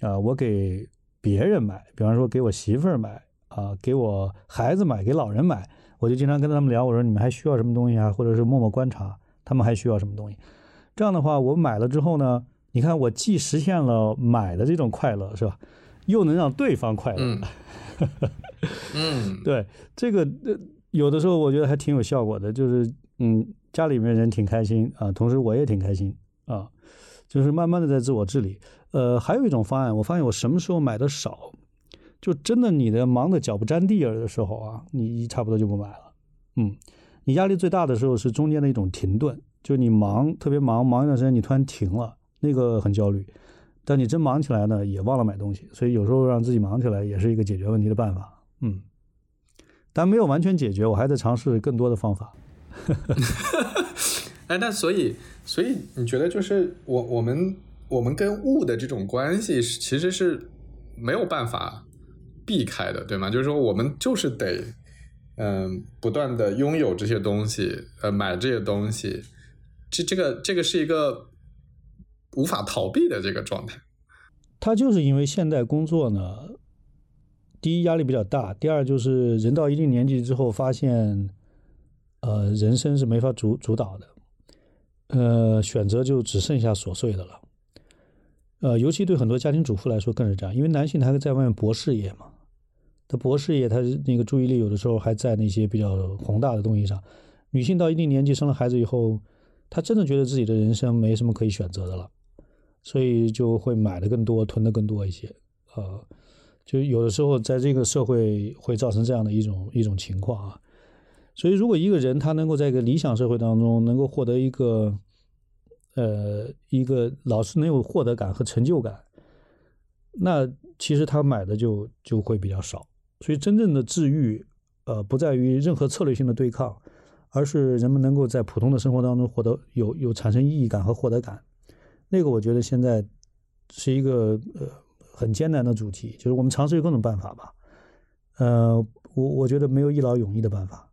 啊、我给别人买，比方说给我媳妇儿买，啊、给我孩子买，给老人买，我就经常跟他们聊，我说你们还需要什么东西啊，或者是默默观察他们还需要什么东西。这样的话，我买了之后呢，你看我既实现了买的这种快乐，是吧？又能让对方快乐。嗯 (laughs) 嗯，对这个呃，有的时候我觉得还挺有效果的，就是嗯，家里面人挺开心啊，同时我也挺开心啊，就是慢慢的在自我治理。呃，还有一种方案，我发现我什么时候买的少，就真的你的忙的脚不沾地儿的时候啊，你差不多就不买了。嗯，你压力最大的时候是中间的一种停顿，就你忙特别忙，忙一段时间你突然停了，那个很焦虑。但你真忙起来呢，也忘了买东西，所以有时候让自己忙起来也是一个解决问题的办法。嗯，但没有完全解决，我还在尝试更多的方法。(laughs) 哎，那所以，所以你觉得就是我我们我们跟物的这种关系是其实是没有办法避开的，对吗？就是说我们就是得嗯、不断的拥有这些东西，呃，买这些东西，这这个这个是一个无法逃避的这个状态。他就是因为现代工作呢，第一压力比较大，第二就是人到一定年纪之后发现，呃，人生是没法主主导的，呃，选择就只剩下琐碎的了。呃，尤其对很多家庭主妇来说更是这样，因为男性他在外面搏事业嘛，他搏事业，他那个注意力有的时候还在那些比较宏大的东西上。女性到一定年纪生了孩子以后，她真的觉得自己的人生没什么可以选择的了。所以就会买的更多，囤的更多一些，呃，就有的时候在这个社会会造成这样的一种一种情况啊。所以，如果一个人他能够在一个理想社会当中能够获得一个，呃，一个老是能有获得感和成就感，那其实他买的就就会比较少。所以，真正的治愈，呃，不在于任何策略性的对抗，而是人们能够在普通的生活当中获得有有产生意义感和获得感。那个我觉得现在是一个呃很艰难的主题，就是我们尝试用各种办法吧。呃，我我觉得没有一劳永逸的办法。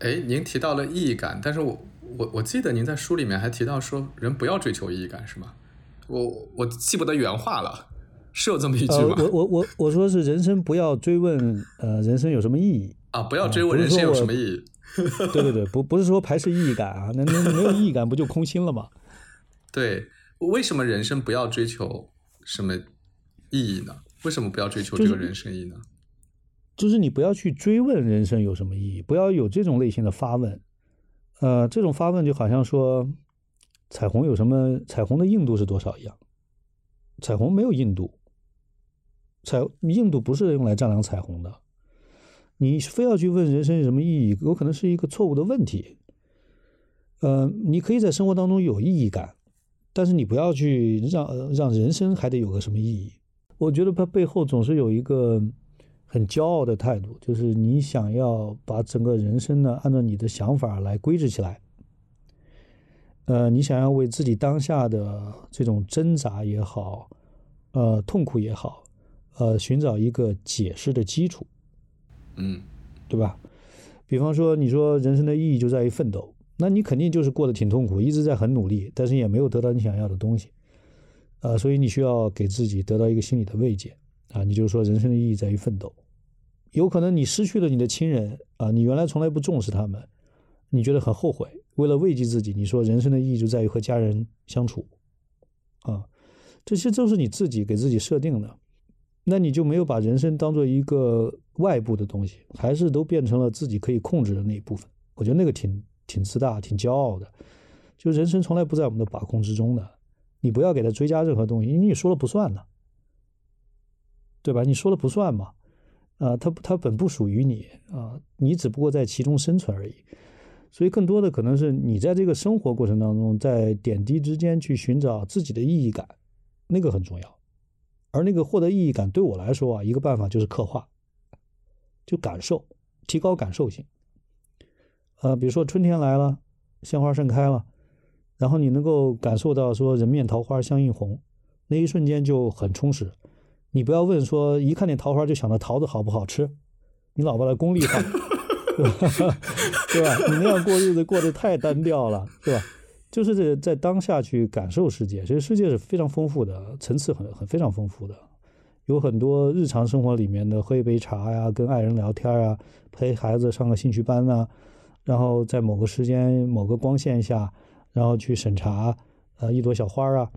哎，您提到了意义感，但是我我我记得您在书里面还提到说，人不要追求意义感，是吗？我我记不得原话了，是有这么一句呃，吗？我我我我说是人生不要追问呃人生有什么意义。啊，不要追问人生有什么意义。对对对，不不是说排斥意义感啊，那那没有意义感不就空心了吗？对，为什么人生不要追求什么意义呢？为什么不要追求这个人生意义呢？就是就是你不要去追问人生有什么意义，不要有这种类型的发问。呃，这种发问就好像说彩虹有什么彩虹的硬度是多少一样，彩虹没有硬度，彩硬度不是用来丈量彩虹的。你非要去问人生有什么意义，有可能是一个错误的问题。呃，你可以在生活当中有意义感，但是你不要去让让人生还得有个什么意义。我觉得它背后总是有一个很骄傲的态度，就是你想要把整个人生呢按照你的想法来规制起来。呃，你想要为自己当下的这种挣扎也好，呃，痛苦也好，呃，寻找一个解释的基础。嗯对吧？比方说，你说人生的意义就在于奋斗，那你肯定就是过得挺痛苦，一直在很努力，但是也没有得到你想要的东西，呃，所以你需要给自己得到一个心理的慰藉啊，你就说人生的意义在于奋斗。有可能你失去了你的亲人啊，你原来从来不重视他们，你觉得很后悔，为了慰藉自己，你说人生的意义就在于和家人相处，啊，这些都是你自己给自己设定的。那你就没有把人生当做一个外部的东西，还是都变成了自己可以控制的那一部分。我觉得那个挺挺自大、挺骄傲的。就人生从来不在我们的把控之中的，你不要给他追加任何东西，因为你说了不算呢，对吧？你说了不算嘛，啊、它它本不属于你啊、你只不过在其中生存而已。所以更多的可能是你在这个生活过程当中，在点滴之间去寻找自己的意义感，那个很重要。而那个获得意义感，对我来说啊，一个办法就是刻画，就感受，提高感受性。呃，比如说春天来了，鲜花盛开了，然后你能够感受到说人面桃花相映红，那一瞬间就很充实。你不要问说一看见桃花就想到桃子好不好吃，你老把它功利化，(laughs) 对吧？你那样过日子过得太单调了，对吧？就是这在当下去感受世界，其实世界是非常丰富的，层次很很非常丰富的，有很多日常生活里面的喝一杯茶呀，跟爱人聊天啊，陪孩子上个兴趣班啊，然后在某个时间某个光线下，然后去审查呃一朵小花啊，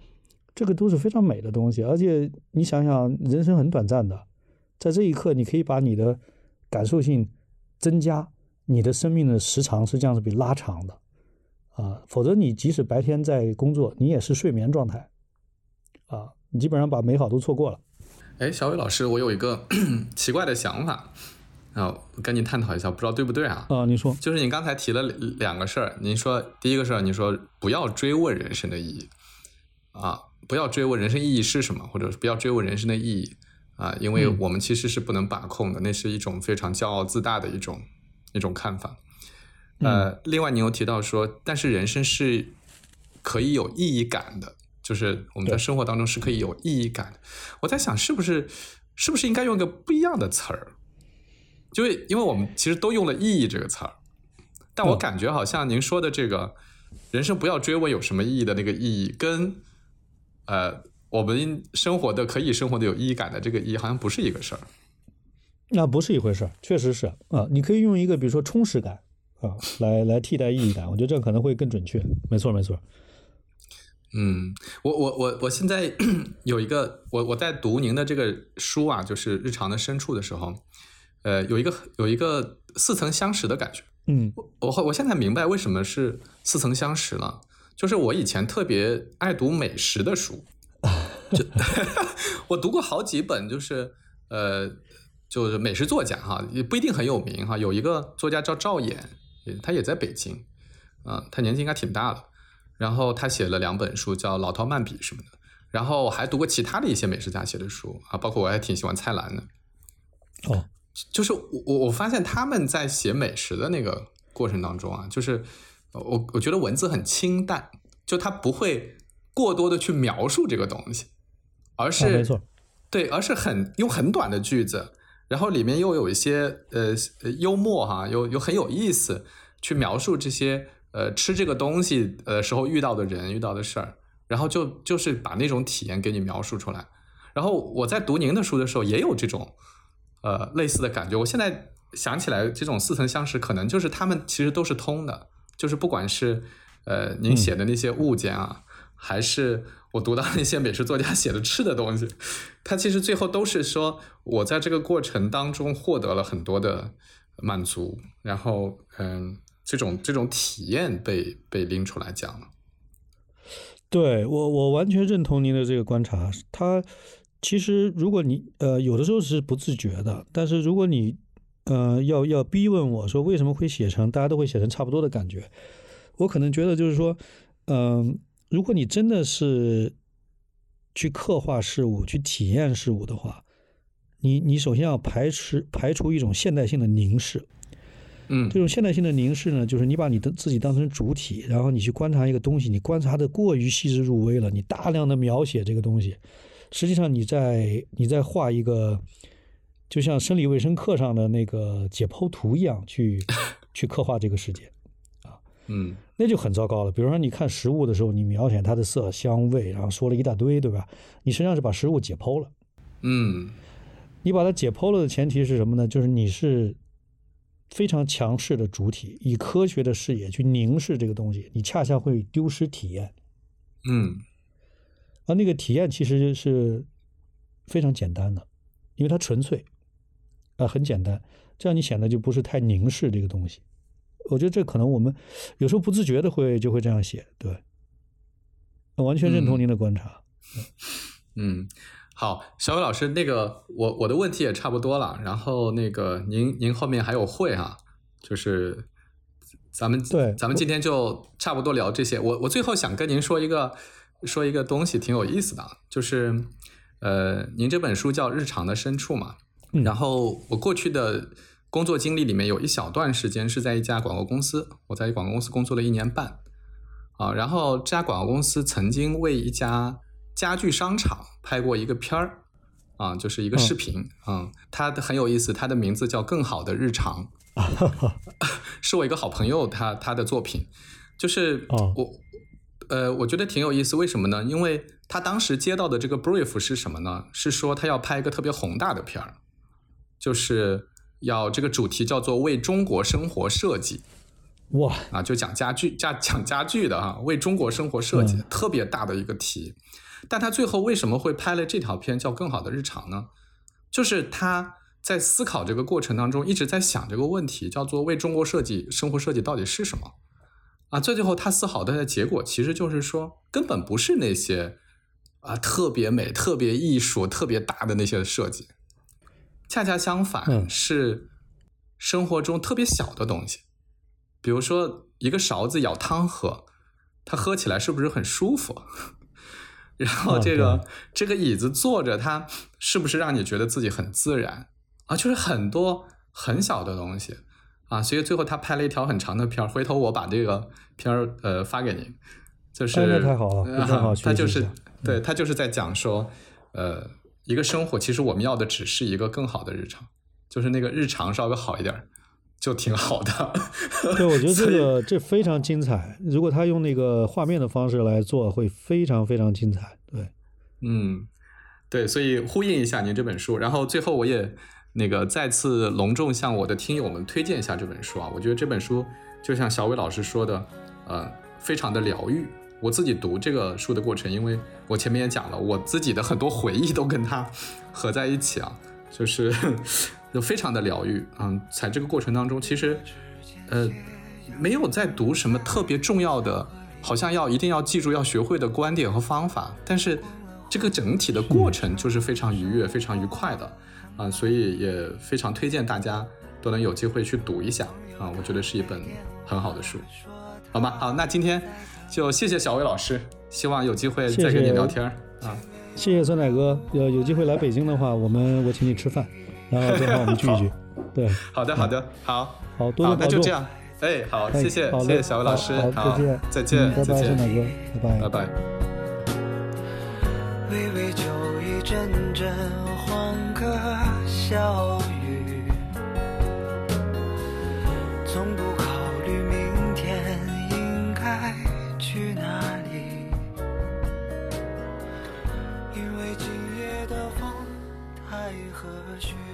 这个都是非常美的东西。而且你想想，人生很短暂的，在这一刻，你可以把你的感受性增加，你的生命的时长实际上是被拉长的。啊，否则你即使白天在工作，你也是睡眠状态，啊，你基本上把美好都错过了。哎，小伟老师，我有一个 (clears throat) 奇怪的想法啊，跟你探讨一下，不知道对不对啊？啊，你说，就是你刚才提了两个事儿，您说第一个事儿，你说不要追问人生的意义，啊，不要追问人生意义是什么，或者不要追问人生的意义啊，因为我们其实是不能把控的，那是一种非常骄傲自大的一种一种看法。呃，另外你又提到说，但是人生是可以有意义感的，就是我们在生活当中是可以有意义感的。我在想，是不是是不是应该用一个不一样的词儿？就因为我们其实都用了“意义”这个词儿，但我感觉好像您说的这个人生不要追问有什么意义的那个意义，跟呃我们生活的可以生活的有意义感的这个意义，好像不是一个事儿。那不是一回事儿，确实是啊。你可以用一个，比如说充实感。啊，来来替代意义感，我觉得这样可能会更准确。没错，没错。嗯，我我我我现在 (clears throat) 有一个，我我在读您的这个书啊，就是日常的深处的时候，呃，有一个有一个似曾相识的感觉。嗯，我我我现在明白为什么是似曾相识了，就是我以前特别爱读美食的书，就 (laughs) 我读过好几本，就是呃，就是美食作家哈，也不一定很有名哈，有一个作家叫赵衍。他也在北京，啊，他年纪应该挺大的。然后他写了两本书，叫《老饕漫笔》什么的。然后还读过其他的一些美食家写的书啊，包括我还挺喜欢蔡澜的。哦，就是我我我发现他们在写美食的那个过程当中啊，就是我我觉得文字很清淡，就它不会过多的去描述这个东西，而是没错，对，而是很用很短的句子。然后里面又有一些呃幽默哈，又又很有意思，去描述这些呃吃这个东西呃时候遇到的人遇到的事儿，然后就就是把那种体验给你描述出来。然后我在读您的书的时候也有这种呃类似的感觉。我现在想起来，这种似曾相识，可能就是他们其实都是通的，就是不管是呃您写的那些物件啊，还是。我读到那些美食作家写的吃的东西，它其实最后都是说，我在这个过程当中获得了很多的满足，然后，嗯，这种这种体验被被拎出来讲了。对我，我完全认同您的这个观察。他其实，如果你呃有的时候是不自觉的，但是如果你呃要要逼问我说为什么会写成大家都会写成差不多的感觉，我可能觉得就是说，嗯。如果你真的是去刻画事物、去体验事物的话，你你首先要排除排除一种现代性的凝视。嗯，这种现代性的凝视呢，就是你把你的自己当成主体，然后你去观察一个东西，你观察的过于细致入微了，你大量的描写这个东西，实际上你在你在画一个，就像生理卫生课上的那个解剖图一样，去 (laughs) 去刻画这个世界啊。嗯，那就很糟糕了。比如说，你看食物的时候，你描写它的色香味，然后说了一大堆，对吧？你实际上是把食物解剖了。嗯，你把它解剖了的前提是什么呢？就是你是非常强势的主体，以科学的视野去凝视这个东西，你恰恰会丢失体验。嗯，而那个体验其实是非常简单的，因为它纯粹，啊，很简单，这样你显得就不是太凝视这个东西。我觉得这可能我们有时候不自觉的会就会这样写，对，完全认同您的观察。嗯，好，小伟老师，那个我我的问题也差不多了，然后那个您您后面还有会哈，就是咱们对，咱们今天就差不多聊这些。我我最后想跟您说一个说一个东西，挺有意思的，就是呃，您这本书叫《日常的深处》嘛，然后我过去的。工作经历里面有一小段时间是在一家广告公司，我在广告公司工作了一年半，啊，然后这家广告公司曾经为一家家具商场拍过一个片儿，啊，就是一个视频，嗯，它很有意思，它的名字叫《更好的日常 (laughs)》，是我一个好朋友他他的作品，就是我呃，我觉得挺有意思，为什么呢？因为他当时接到的这个 brief 是什么呢？是说他要拍一个特别宏大的片儿，就是要这个主题叫做为中国生活设计。哇啊，就讲家具，家讲家具的啊，为中国生活设计，特别大的一个题。但他最后为什么会拍了这条片叫《更好的日常》呢？就是他在思考这个过程当中，一直在想这个问题，叫做为中国设计生活设计到底是什么？啊，最最后他思考的结果，其实就是说，根本不是那些啊特别美、特别艺术、特别大的那些设计，恰恰相反，是生活中特别小的东西。比如说，一个勺子舀汤喝，它喝起来是不是很舒服？(laughs) 然后这个这个椅子坐着，它是不是让你觉得自己很自然啊？就是很多很小的东西啊。所以最后他拍了一条很长的片儿，回头我把这个片儿呃发给您。就是太好了，(laughs) 太好，他就是对他就是在讲说，呃，一个生活其实我们要的只是一个更好的日常，就是那个日常稍微好一点。就挺好的，对，我觉得 (laughs) 这个这非常精彩。如果他用那个画面的方式来做，会非常非常精彩。对，嗯，对，所以呼应一下您这本书，然后最后我也那个再次隆重向我的听友们推荐一下这本书啊。我觉得这本书就像小伟老师说的，呃，非常的疗愈。我自己读这个书的过程，因为我前面也讲了，我自己的很多回忆都跟它合在一起啊，就是。(laughs) 就非常的疗愈，嗯，在这个过程当中，其实，呃，没有在读什么特别重要的，好像要一定要记住要学会的观点和方法，但是这个整体的过程就是非常愉悦、非常愉快的，啊，所以也非常推荐大家都能有机会去读一下，啊，我觉得是一本很好的书，好吗？好，那今天就谢谢小伟老师，希望有机会再跟你聊天啊，谢谢酸奶哥，有有机会来北京的话，我们我请你吃饭。然后正好我们聚一聚，(laughs) 对，好的好的，好，好，多多那就这样，哎，好，谢谢，谢谢小魏老师，好，再见，再见，拜拜，酸奶哥，拜拜，拜拜。微微酒意阵阵欢歌笑因为今夜的风太和煦。